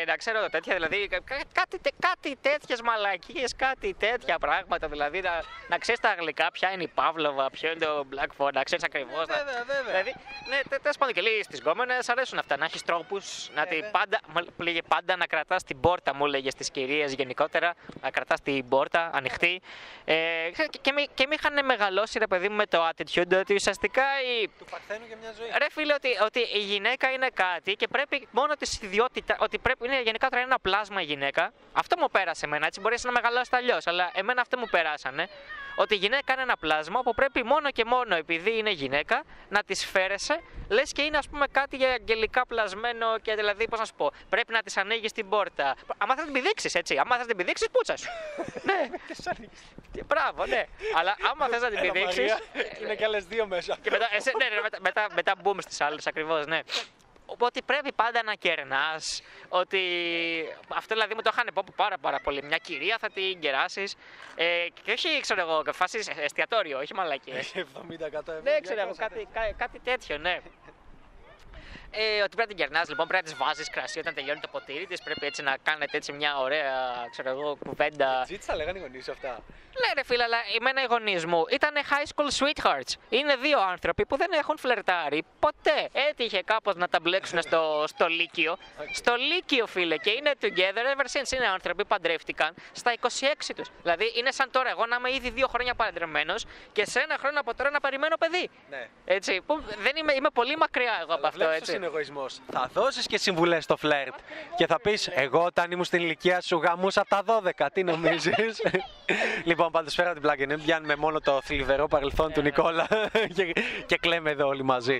Ε, να ξέρω τέτοια, δηλαδή κα- κα- κάτι, τε- κάτι τέτοιες μαλακίες, κάτι τέτοια πράγματα. Δηλαδή να, να ξέρεις τα αγγλικά ποια είναι η Παύλοβα, ποιο είναι το Black Phone, να ξέρεις ακριβώς. Βέβαια, βέβαια. Δηλαδή, ναι, τέλος πάντων και λέει στι γκόμενες αρέσουν αυτά. Να έχεις τρόπους, να τη Βέβαια. πάντα, μου λέγε πάντα να κρατάς την πόρτα, μου λέγες στι κυρίες γενικότερα. Να κρατάς την πόρτα ανοιχτή. Ε, και, και, μη, και μη είχαν μεγαλώσει ρε παιδί μου με το attitude ότι ουσιαστικά η, Του παρθένου για μια ζωή. Ρε φίλε, ότι, ότι η γυναίκα είναι κάτι και πρέπει μόνο της ιδιότητα. Ότι πρέπει, είναι γενικά τώρα είναι ένα πλάσμα η γυναίκα. Αυτό μου πέρασε εμένα. Έτσι μπορείς να μεγαλώσεις αλλιώς. Αλλά εμένα αυτό μου περάσανε. Ότι η γυναίκα είναι ένα πλάσμα που πρέπει μόνο και μόνο επειδή είναι γυναίκα να της φέρεσαι. Λες και είναι ας πούμε κάτι για αγγελικά πλασμένο και δηλαδή πώς να σου πω. Πρέπει να της ανοίγεις την πόρτα. Άμα θες να την πηδήξεις έτσι. Άμα θες να την πηδήξεις, πούτσα σου. [laughs] ναι. Μπράβο, ναι. Αλλά άμα θες να την Έλα, πηδήξει. Μαρία, Είναι και άλλες δύο μέσα. Και μετά, εσέ, ναι, ναι, μετά, μετά, μετά μπούμε στις άλλες ακριβώς, ναι. Οπότε πρέπει πάντα να κερνάς. Ότι αυτό δηλαδή μου το είχαν πω πάρα, πάρα πολύ. Μια κυρία θα την κεράσεις. Ε, και όχι, ξέρω εγώ, φάση εστιατόριο, όχι μαλακίε. Έχει 70 ευρώ. Δεν ξέρω εγώ, κάτι, κά- κάτι τέτοιο, ναι. Ε, ότι πρέπει να την κερνάς, λοιπόν, πρέπει να τη βάζεις κρασί όταν τελειώνει το ποτήρι της. Πρέπει έτσι να κάνετε έτσι μια ωραία, ξέρω εγώ, κουβέντα. Τζίτσα λέγανε οι γονείς αυτά. Ναι, ρε φίλε, αλλά εμένα οι γονείς μου ήταν high school sweethearts. Είναι δύο άνθρωποι που δεν έχουν φλερτάρει ποτέ. Έτυχε κάπως να τα μπλέξουν στο, στο Λύκειο. [laughs] Στο Λύκειο, φίλε, και είναι together ever since. Είναι άνθρωποι που παντρεύτηκαν στα 26 τους. Δηλαδή είναι σαν τώρα εγώ να είμαι ήδη δύο χρόνια παντρεμένος και σε ένα χρόνο από τώρα να περιμένω παιδί. Ναι. Έτσι, που δεν είμαι, είμαι πολύ μακριά εγώ από Αλλά αυτό, βλέπεις έτσι. Πώς είναι εγωισμός. Θα δώσεις και συμβουλές στο φλερτ. Και θα πεις: Εγώ όταν ήμουν στην ηλικία σου γαμούσα από τα 12. Τι νομίζεις; [laughs] λοιπόν, πάντως φέρα την πλάκα. Δεν πιάνουμε μόνο το θλιβερό παρελθόν του Νικόλα [laughs] και, και κλαίμε εδώ όλοι μαζί.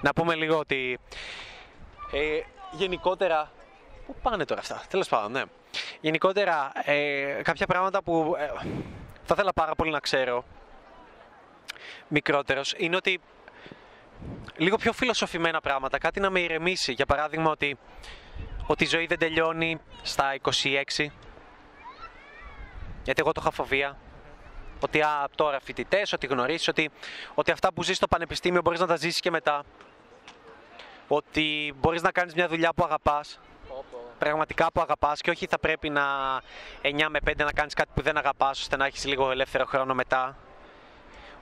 Να πούμε λίγο ότι ε, γενικότερα. Πού πάνε τώρα αυτά, τέλος πάντων, ναι. Γενικότερα, ε, κάποια πράγματα που ε, θα ήθελα πάρα πολύ να ξέρω μικρότερος είναι ότι λίγο πιο φιλοσοφημένα πράγματα, κάτι να με ηρεμήσει. Για παράδειγμα ότι ότι η ζωή δεν τελειώνει στα 26. Γιατί εγώ το είχα φοβία. Ότι α, τώρα φοιτητές, ότι γνωρίζει, ότι, ότι αυτά που ζεις στο πανεπιστήμιο μπορείς να τα ζήσεις και μετά. Ότι μπορείς να κάνεις μια δουλειά που αγαπάς. Πραγματικά που αγαπάς και όχι θα πρέπει να 9 με 5 να κάνεις κάτι που δεν αγαπάς ώστε να έχεις λίγο ελεύθερο χρόνο μετά.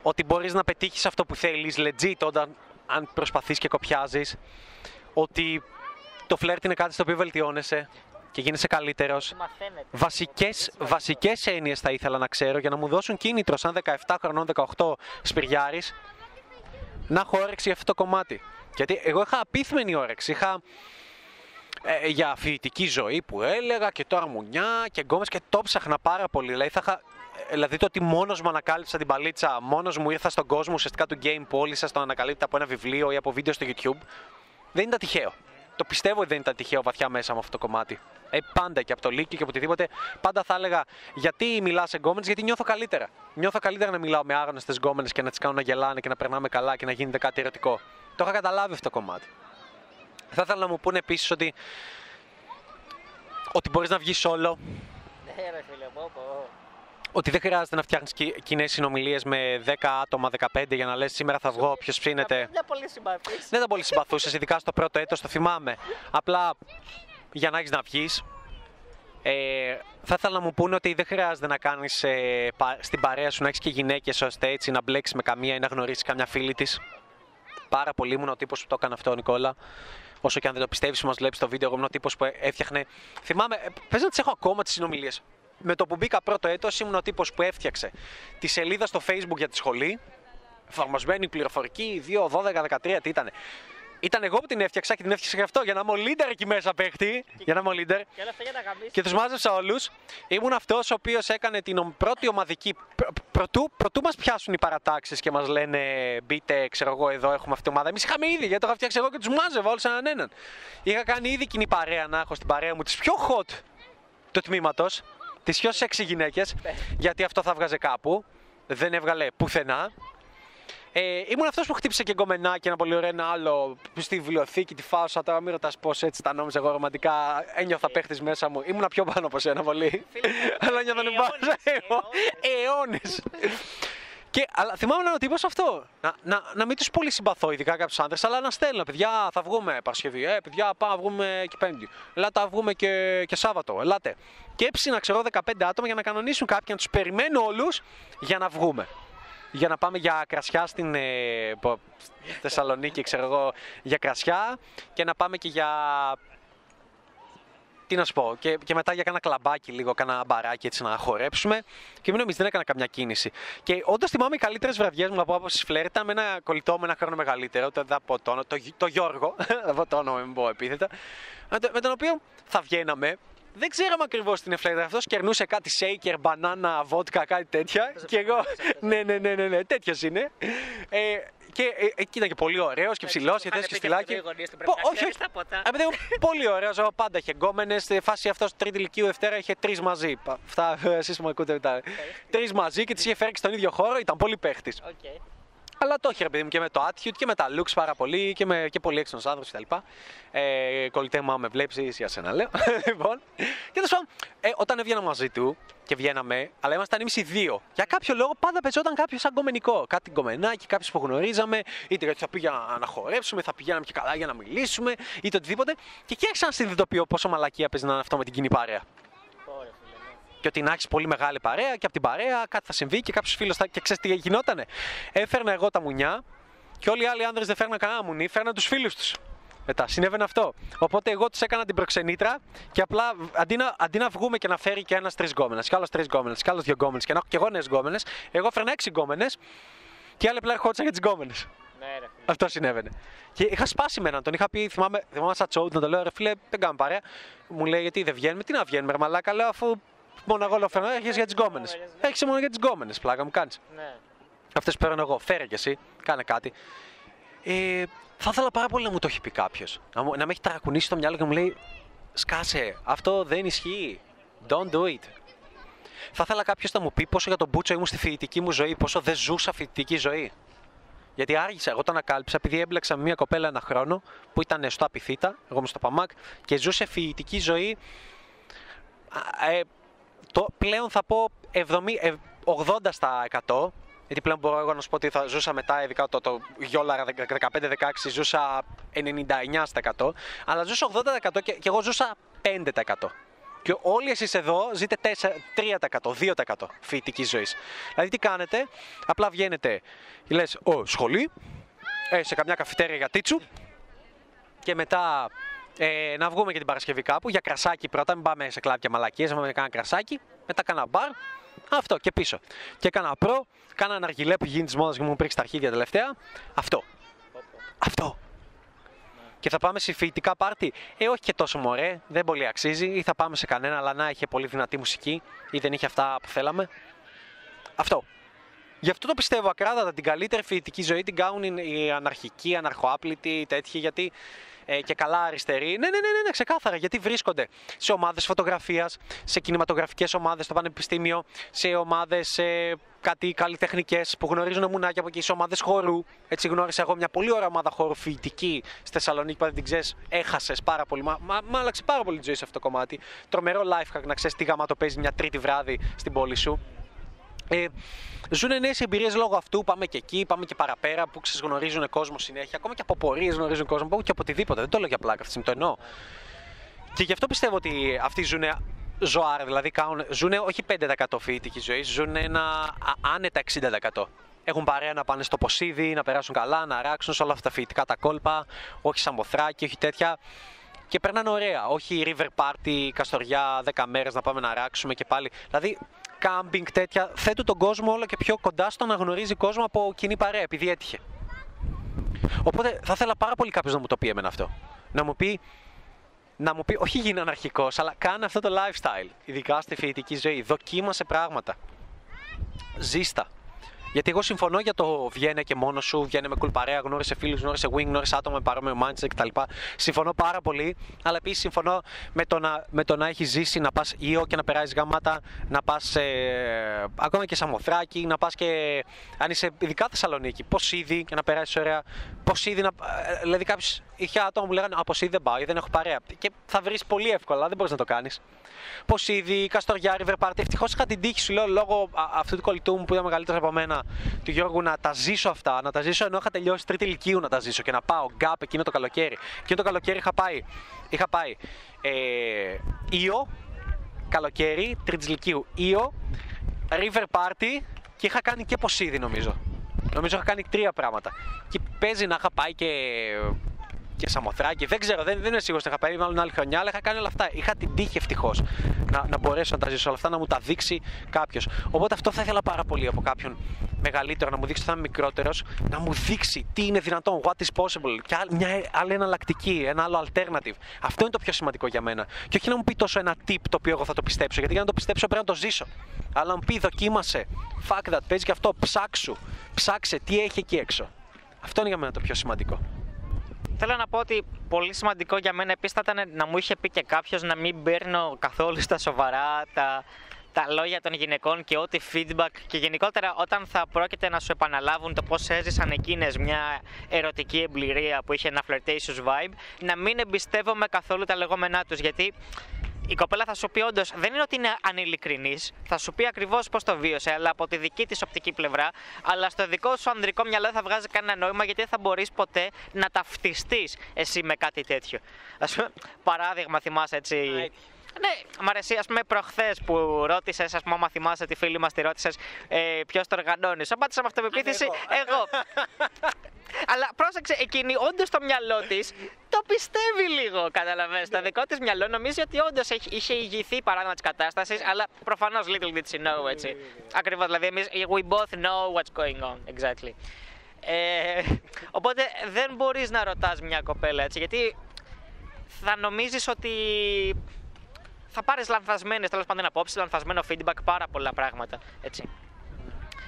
Ότι μπορείς να πετύχεις αυτό που θέλεις legit όταν αν προσπαθείς και κοπιάζεις. Ότι το φλερτ είναι κάτι στο οποίο βελτιώνεσαι και γίνεσαι καλύτερος. Μαθαίνετε. Βασικές, βασικές έννοιες θα ήθελα να ξέρω για να μου δώσουν κίνητρο σαν 17 χρονών, 18 σπυριάρης να έχω όρεξη για αυτό το κομμάτι. Γιατί εγώ είχα απίθμενη όρεξη. Είχα ε, για φοιτητική ζωή που έλεγα και τώρα μουνιά και γκόμες και το ψάχνα πάρα πολύ. Δηλαδή, θα είχα, δηλαδή το ότι μόνος μου ανακάλυψα την παλίτσα, μόνος μου ήρθα στον κόσμο ουσιαστικά του game που όλοι σας τον ανακαλύπτετε από ένα βιβλίο ή από βίντεο στο YouTube, δεν ήταν τυχαίο. Το πιστεύω ότι δεν ήταν τυχαίο βαθιά μέσα μου αυτό το κομμάτι. Ε, πάντα και από το Λύκειο και από οτιδήποτε, πάντα θα έλεγα γιατί μιλάς σε γκόμενες, γιατί νιώθω καλύτερα. Νιώθω καλύτερα να μιλάω με άγνωστες γκόμενες και να τις κάνω να γελάνε και να περνάμε καλά και να γίνεται κάτι ερωτικό. Το είχα καταλάβει αυτό το κομμάτι. Θα ήθελα να μου πούνε επίσης ότι, ότι μπορείς να βγεις όλο, Ναι, ρε φίλε, πω, πω. Ότι δεν χρειάζεται να φτιάχνεις κοινές συνομιλίες με 10 άτομα, 15 για να λες σήμερα θα βγω, ποιος ψήνεται. Μια πολύ συμπαθής. Δεν τα πολύ συμπαθούσες, ειδικά στο πρώτο έτος, το θυμάμαι. Απλά για να έχεις να βγεις. Ε, θα ήθελα να μου πούνε ότι δεν χρειάζεται να κάνεις ε, πα- στην παρέα σου να έχεις και γυναίκες ώστε έτσι να μπλέξεις με καμία ή να γνωρίσεις καμιά φίλη της. Πάρα πολύ ήμουν ο τύπος που το έκανε αυτό, Νικόλα. Όσο και αν δεν το πιστεύεις, μας βλέπεις το βίντεο, εγώ ήμουν ο τύπος που έφτιαχνε. Θυμάμαι, ε, πες να τις έχω ακόμα τις συνομιλίες. Με το που μπήκα πρώτο έτος, ήμουν ο τύπος που έφτιαξε τη σελίδα στο Facebook για τη σχολή. Εφαρμοσμένη πληροφορική, 2, 12, 13, τι ήταν. Ήταν εγώ που την έφτιαξα και την έφτιαξα γι' αυτό, για να είμαι ο leader εκεί μέσα παίχτη. Για να είμαι ο leader. Και όλα αυτά για να γαμίσει. Και τους μάζεψα όλους. Ήμουν αυτός ο οποίος έκανε την ομ- πρώτη ομαδική. πρω- Προτού, προτού μας πιάσουν οι παρατάξεις και μας λένε μπείτε, ξέρω εγώ, εδώ έχουμε αυτή την ομάδα. Εμείς είχαμε ήδη, γιατί το είχα φτιάξει εγώ και τους μάζευα όλους έναν έναν. Είχα κάνει ήδη κοινή παρέα να έχω στην παρέα μου τι πιο hot του τμήματος, τις πιο sexy γυναίκες, γιατί αυτό θα βγάζε κάπου. Δεν έβγαλε πουθενά. Ε, ήμουν αυτός που χτύπησε και γκομενάκι ένα πολύ ωραίο ένα άλλο στη βιβλιοθήκη, τη φάουσα. Τώρα μην ρωτάς πώς έτσι τα νόμιζα εγώ ρομαντικά. Ένιωθα παίχτης μέσα μου. Ήμουνα πιο πάνω από σένα πολύ. Αλλά νιώθω να αιώνες, Αιώνες. Και, αλλά θυμάμαι να είναι ο τύπος αυτό. Να, να, να μην τους πολύ συμπαθώ, ειδικά κάποιους άντρε, αλλά να στέλνω. Παιδιά, θα βγούμε Παρασκευή. Ε, παιδιά, πάμε να βγούμε και Πέμπτη. Ελάτε, θα βγούμε και, και Σάββατο. Ελάτε. Και έψηνα, ξέρω, 15 άτομα για να κανονίσουν κάποιοι, να τους περιμένω όλους για να βγούμε. Για να πάμε για κρασιά στην ε, πο- Θεσσαλονίκη, ξέρω εγώ, για κρασιά και να πάμε και για τι να σου πω, και, και μετά για κάνα κλαμπάκι λίγο, κάνα μπαράκι έτσι να χορέψουμε. Και μην νομίζεις, δεν έκανα καμιά κίνηση. Και όντως θυμάμαι οι καλύτερες βραδιές μου από άποψη φλερ ήταν με ένα κολλητό με ένα χρόνο μεγαλύτερο, το, δεν θα πω το, όνομα, το, Γι- το Γιώργο, [laughs] θα πω το όνομα, μην πω επίθετα, με, το- με τον οποίο θα βγαίναμε. Δεν ξέραμε ακριβώς τι είναι φλερτ. Αυτός κερνούσε κάτι shaker, μπανάνα, βότκα, κάτι τέτοια. και εγώ. ναι, ναι, ναι, ναι, ναι τέτοιος είναι. Ε, και ε, εκεί ήταν και πολύ ωραίος και ψηλός και τέτοιος και στυλάκι. Πω, όχι, όχι. Τα ποτά. Ε, παιδί μου, πολύ ωραίος. Εγώ πάντα είχε γκόμενες. Στη φάση αυτός τρίτη λυκείου Δευτέρα είχε τρεις μαζί. Πα- Αυτά εσείς που με ακούτε μετά. Τρεις μαζί και τις είχε φέρει και στον ίδιο χώρο. Ήταν πολύ παίχτης. Οκ. Αλλά το είχε ρε παιδί μου και με το attitude και με τα looks πάρα πολύ και, με, και πολύ έξυπνο άνθρωπος κτλ. Ε, κολλητέ μου, άμα με βλέπεις, για σένα λέω. [laughs] λοιπόν. Και τέλος πάντων, ε, όταν έβγαινα μαζί του και βγαίναμε, αλλά ήμασταν εμείς οι δύο. Για κάποιο λόγο πάντα πεζόταν κάποιος σαν γκομενικό. Κάτι γκομενάκι, κάποιο που γνωρίζαμε, είτε γιατί θα πήγαινα να χορέψουμε, θα πηγαίναμε και καλά για να μιλήσουμε, είτε οτιδήποτε. Και εκεί άρχισα να συνειδητοποιώ πόσο μαλακία παίζει να είναι αυτό με την κοινή παρέα. Ωραία, φίλε, ναι. Και ότι να έχεις πολύ μεγάλη παρέα και από την παρέα κάτι θα συμβεί και κάποιος φίλος θα. Και ξέρεις τι γινότανε. Έφερνα εγώ τα μουνιά και όλοι οι άλλοι άνδρες δεν φέρναν κανένα μουνί, φέρναν τους φίλους τους. Μετά συνέβαινε αυτό. Οπότε εγώ τους έκανα την προξενήτρα και απλά αντί να, αντί να βγούμε και να φέρει και ένας τρεις γκόμενες, κι άλλος τρεις γκόμενες, κι άλλος δύο γκόμενες και να έχω και εγώ νέες γκόμενες, εγώ φέρνα έξι γκόμενες και οι άλλοι απλά ερχόντουσαν για τις γκόμενες. Ναι, ρε φίλε. Αυτό συνέβαινε. Και είχα σπάσει με έναν, τον είχα πει, θυμάμαι, θυμάμαι σαν τσόουτ να το λέω, ρε φίλε, δεν κάνουμε παρέα. Μου λέει, γιατί δεν βγαίνουμε, τι να βγαίνουμε, ρε μαλάκα, λέω, αφού μόνο εγώ λέω φέρνω, έχεις για τις γκόμενες. γκόμενες, ναι. Έχεις μόνο για τις γκόμενες, πλάκα μου κάνεις. Ναι. Αυτές που παίρνω εγώ, φέρε κι εσύ, κάνε κάτι. Ε, θα ήθελα πάρα πολύ να μου το έχει πει κάποιος. Να, μου- να με έχει ταρακουνήσει στο μυαλό και να μου λέει, σκάσε, αυτό δεν ισχύει. Don't do it. Θα ήθελα κάποιος να μου πει πόσο για τον Μπούτσο ήμουν στη φοιτητική μου ζωή, πόσο δεν ζούσα φοιτητική ζωή. Γιατί άργησα, εγώ το ανακάλυψα επειδή έμπλεξα με μια κοπέλα ένα χρόνο που ήταν στο Απιθύτα, εγώ είμαι στο Παμάκ και ζούσε φοιτητική ζωή. α, Ε, το, πλέον θα πω 70, ε, 80 στα 100. Γιατί πλέον μπορώ εγώ να σου πω ότι θα ζούσα μετά, ειδικά το, το γιόλαρα 15-16, ζούσα 99 στα 100. Αλλά ζούσα 80% και, και εγώ ζούσα 5%. Και όλοι εσείς εδώ ζείτε 4, 3%, 2% φοιτητικής ζωής. Δηλαδή τι κάνετε, απλά βγαίνετε, λες, ο, σχολή, ε, σε καμιά καφετέρια για τίτσου και ε, να βγούμε και την Παρασκευή κάπου για κρασάκι πρώτα. Μην πάμε σε κλάπια μαλακίες, να πάμε κάνα κρασάκι. Μετά κάνα μπαρ. Αυτό και πίσω. Και κάνα προ, κάνα αργιλέ που γίνει της μόδας και μου πρίξει τα αρχίδια τελευταία. Αυτό. Αυτό. Και θα πάμε σε φοιτητικά πάρτι. Ε, όχι και τόσο μωρέ, δεν πολύ αξίζει. Ή θα πάμε σε κανένα, αλλά να είχε πολύ δυνατή μουσική ή δεν είχε αυτά που θέλαμε. Αυτό. Γι' αυτό το πιστεύω ακράδαντα. Την καλύτερη φοιτητική ζωή την κάνουν οι οι αναρχικοί, οι αναρχοάπλητοι, οι τέτοιοι. Γιατί ε, και καλά αριστεροί. Ναι, ναι, ναι, ναι, ναι, ξεκάθαρα. Γιατί βρίσκονται σε ομάδες φωτογραφίας, σε κινηματογραφικές ομάδες στο πανεπιστήμιο, σε ομάδες ε, κάτι καλλιτεχνικές που γνωρίζουν μουνάκια από εκεί, σε ομάδες χορού. Έτσι γνώρισα εγώ μια πολύ ωραία ομάδα χορού φοιτητική στη Θεσσαλονίκη που αν δεν την ξέρεις, έχασες πάρα πολύ. Μα, μα, μα άλλαξε πάρα πολύ τη ζωή σε αυτό το κομμάτι. Τρομερό life hack να ξέρεις τι γάμα το παίζεις μια τρίτη βράδυ στην πόλη σου. Ε, ζουν νέες εμπειρίες λόγω αυτού. Πάμε και εκεί, πάμε και παραπέρα που ξεσγνωρίζουν κόσμο συνέχεια. Ακόμα και από πορείες γνωρίζουν κόσμο, που και από οτιδήποτε. Δεν το λέω για πλάκα αυτή τη στιγμή, το εννοώ. Και γι' αυτό πιστεύω ότι αυτοί ζουν ζωάρα, δηλαδή κάνουν, ζουν όχι 5% φοιτητική ζωή, ζουν ένα α- άνετα 60%. Έχουν παρέα να πάνε στο ποσίδι, να περάσουν καλά, να ράξουν σε όλα αυτά τα φοιτητικά τα κόλπα, όχι σαν μποθράκι, όχι τέτοια. Και περνάνε ωραία. Όχι river party, καστοριά, 10 μέρες να πάμε να ράξουμε και πάλι. Δηλαδή, κάμπινγκ τέτοια θέτουν τον κόσμο όλο και πιο κοντά στο να γνωρίζει κόσμο από κοινή παρέα, επειδή έτυχε. Οπότε θα ήθελα πάρα πολύ κάποιος να μου το πει εμένα αυτό. Να μου πει, να μου πει, όχι γίνει αναρχικός, αλλά κάνε αυτό το lifestyle. Ειδικά στη φοιτητική ζωή. Δοκίμασε πράγματα. Ζήστα. Γιατί εγώ συμφωνώ για το βγαίνε και μόνος σου, βγαίνε με cool παρέα, γνώρισε φίλους, γνώρισε wing, γνώρισε άτομα με παρόμοιο mindset κτλ. Συμφωνώ πάρα πολύ, αλλά επίσης συμφωνώ με το να, με το να έχεις ζήσει, να πας ήο και να περάσεις γαμάτα, να πας ε, ακόμα και σαμοθράκι, να πας και. αν είσαι ειδικά Θεσσαλονίκη, πώς ήδη και να περάσεις ωραία. Πώς ήδη να. ε, Δηλαδή, κάποιοι είχε άτομα που λέγανε Από ήδη δεν πάω ή δεν έχω παρέα. Και θα βρεις πολύ εύκολα, δεν μπορείς να το κάνεις. Πώ ήδη, Καστοριά, River Party. Ευτυχώς είχα την τύχη σου, λέω, λόγω α, αυτού του κολλητού μου που ήταν μεγαλύτερος από μένα, του Γιώργου, να τα ζήσω αυτά. Να τα ζήσω ενώ είχα τελειώσει τρίτη ηλικίου να τα ζήσω και να πάω γκάπ εκείνο το καλοκαίρι. Εκείνο το καλοκαίρι είχα πάει. Είχα πάει. Ε, Ήο, καλοκαίρι, τρίτη ηλικίου. Ήο, River Party και είχα κάνει και ποσίδι νομίζω. Νομίζω είχα κάνει τρία πράγματα. Και παίζει να είχα πάει και και Σαμοθράκη. Δεν ξέρω, δεν, δεν είμαι σίγουρος ότι είχα πάει, μάλλον άλλη χρονιά, αλλά είχα κάνει όλα αυτά. Είχα την τύχη ευτυχώς να, να μπορέσω να τα ζήσω όλα αυτά, να μου τα δείξει κάποιος. Οπότε αυτό θα ήθελα πάρα πολύ από κάποιον μεγαλύτερο, να μου δείξει ότι θα είμαι μικρότερος, να μου δείξει τι είναι δυνατόν, what is possible, και άλλη- μια άλλη εναλλακτική, ένα άλλο alternative. Αυτό είναι το πιο σημαντικό για μένα. Και όχι να μου πει τόσο ένα tip το οποίο εγώ θα το πιστέψω, γιατί για να το πιστέψω πρέπει να το ζήσω. Αλλά να μου πει δοκίμασε, fuck that, παίζει και αυτό, ψάξου, ψάξε τι έχει εκεί έξω. Αυτό είναι για μένα το πιο σημαντικό. Θέλω να πω ότι πολύ σημαντικό για μένα επίσης θα ήταν να μου είχε πει και κάποιος να μην παίρνω καθόλου στα σοβαρά τα, τα λόγια των γυναικών και ό,τι feedback. Και γενικότερα όταν θα πρόκειται να σου επαναλάβουν το πώς έζησαν εκείνες μια ερωτική εμπειρία που είχε ένα flirtatious vibe να μην εμπιστεύομαι καθόλου τα λεγόμενά τους γιατί η κοπέλα θα σου πει όντως δεν είναι ότι είναι ανηλικρινή, θα σου πει ακριβώς πώς το βίωσε, αλλά από τη δική της οπτική πλευρά. Αλλά στο δικό σου ανδρικό μυαλό δεν θα βγάζει κανένα νόημα γιατί δεν θα μπορείς ποτέ να ταυτιστείς εσύ με κάτι τέτοιο. Α πούμε, παράδειγμα, θυμάσαι έτσι. Ναι, μ' αρέσει, ας πούμε, προχθές που ρώτησες, ας πούμε, άμα θυμάσαι τη φίλη μας, τη ρώτησες ε, ποιος το οργανώνεις. Σου απάντησα με αυτοπεποίθηση, εγώ. [laughs] Αλλά πρόσεξε, εκείνη όντως το μυαλό της το πιστεύει λίγο. Καταλαβαίνετε. Το δικό της μυαλό νομίζει ότι όντως είχε ηγηθεί παράδειγμα της κατάστασης, αλλά προφανώς little did she know, έτσι. Ακριβώς. Δηλαδή, εμείς we both know what's going on. Exactly. Ε, οπότε δεν μπορείς να ρωτάς μια κοπέλα έτσι, γιατί θα νομίζεις ότι θα πάρεις λανθασμένες τέλος πάντων απόψεις, λανθασμένο feedback, πάρα πολλά πράγματα. Έτσι.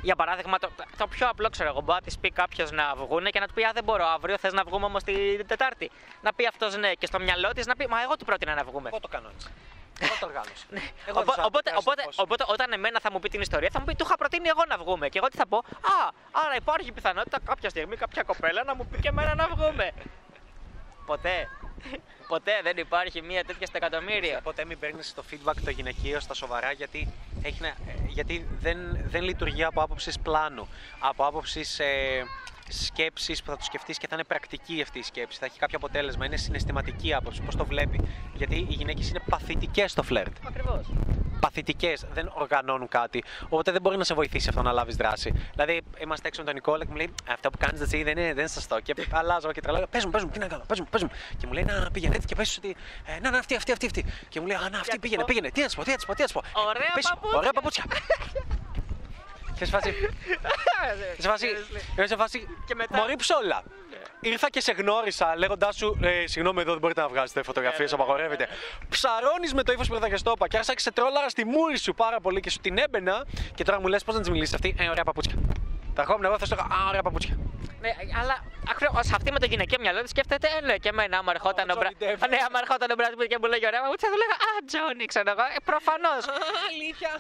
Για παράδειγμα, το, το πιο απλό ξέρω εγώ, μπορεί να της πει κάποιος να βγούνε και να του πει Α, δεν μπορώ αύριο, θες να βγούμε όμως την Τετάρτη. Να πει αυτός ναι, και στο μυαλό της να πει Μα εγώ του πρότεινα να βγούμε. Εγώ το κάνω έτσι. Εγώ το οργάνωσα. [laughs] Εγώ Οπό- έδωσα- Οπότε, έδωσα οπότε, φως. οπότε, όταν εμένα θα μου πει την ιστορία, θα μου πει: Του είχα προτείνει εγώ να βγούμε. Και εγώ τι θα πω: Α, άρα υπάρχει πιθανότητα κάποια στιγμή κάποια κοπέλα να μου πει και εμένα να βγούμε. Ποτέ. Ποτέ δεν υπάρχει μία τέτοια στο εκατομμύριο. Ποτέ μην παίρνεις το feedback το γυναικείο στα σοβαρά γιατί, έχει να, ε, γιατί δεν, δεν λειτουργεί από άποψης πλάνου. Από άποψης ε, σκέψης που θα το σκεφτεί και θα είναι πρακτική αυτή η σκέψη. Θα έχει κάποιο αποτέλεσμα. Είναι συναισθηματική άποψη. Πώς το βλέπει. Γιατί οι γυναίκες είναι παθητικές στο φλερτ. Ακριβώς. Παθητικές, δεν οργανώνουν κάτι. Οπότε δεν μπορεί να σε βοηθήσει αυτό να λάβεις δράση. Δηλαδή, είμαστε έξω με τον Νικόλα και μου λέει Αυτό που κάνεις εσύ δεν είναι, δεν είναι σωστό. Και αλλάζω και τρελάω. Πες μου, πες μου, τι να κάνω, πες μου, πες μου. Και μου λέει Να πήγαινε έτσι και πες ότι. Ε, να, να, αυτή, αυτή, αυτή, αυτή. Και μου λέει Α, να, αυτή να πήγαινε, πω. πήγαινε. Τι να σου πω, τι να σου πω, τι να σου πω. Ωραία Πες, παπούτσια. Ωραία παπούτσια. [laughs] Και σε φάση; Σε φάση. είμαι σε φάση; Και μετά- Μωρή ψόλα. Ήρθα και σε γνώρισα λέγοντά σου ε, Συγγνώμη, εδώ δεν μπορείτε να βγάζετε φωτογραφίε, Ναι, ναι, απαγορεύεται. Ψαρώνει με το ύφο που θα στο Και άρχισα και σε τρόλαρα στη μούρη σου πάρα πολύ και σου την έμπαινα. Και τώρα μου λε πώ να τη μιλήσει αυτή. Ε, ωραία παπούτσια. Τα ερχόμουν εγώ, θα σου έλεγα Α, ωραία παπούτσια. Ναι, αλλά ακριβώς αυτή με το γυναικείο μυαλό της σκέφτεται, ε, ναι, και εμένα, άμα ερχόταν Ο ο Μπρα- Johnny Depp. Α, Ναι, άμα ερχόταν ο Μπράτ και μου λέγει ωραία, μου θα του λέγα Α, Τζόνι, ξέρω εγώ. Ε, προφανώς. Αλήθεια.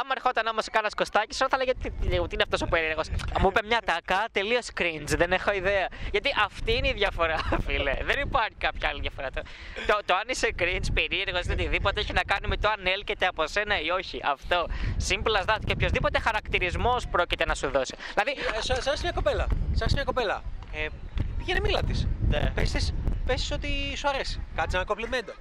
άμα ερχόταν όμως κάνα κοστάκι, σου θα λέγε τι, τι, τι είναι αυτός ο περίεργος. Μου είπε μια τακά, τελείως cringe, δεν έχω ιδέα. Γιατί αυτή είναι η διαφορά, [laughs] φίλε. δεν υπάρχει κάποια άλλη διαφορά. Το, το, το αν είσαι cringe, περίεργος ή οτιδήποτε έχει να κάνει με το αν έλκεται από σένα ή όχι. Αυτό. Simple as that. Και οποιοδήποτε χαρακτηρισμός πρόκειται να σου δώσει. Δηλαδή, Ε, Σ' σ' άρεσε μια κοπέλα. Σ' άρεσε μια κοπέλα. Ε, πήγαινε μίλα της. Ναι. Πες της, πες της ότι σου αρέσει. Κάτσε ένα κομπλιμέντο.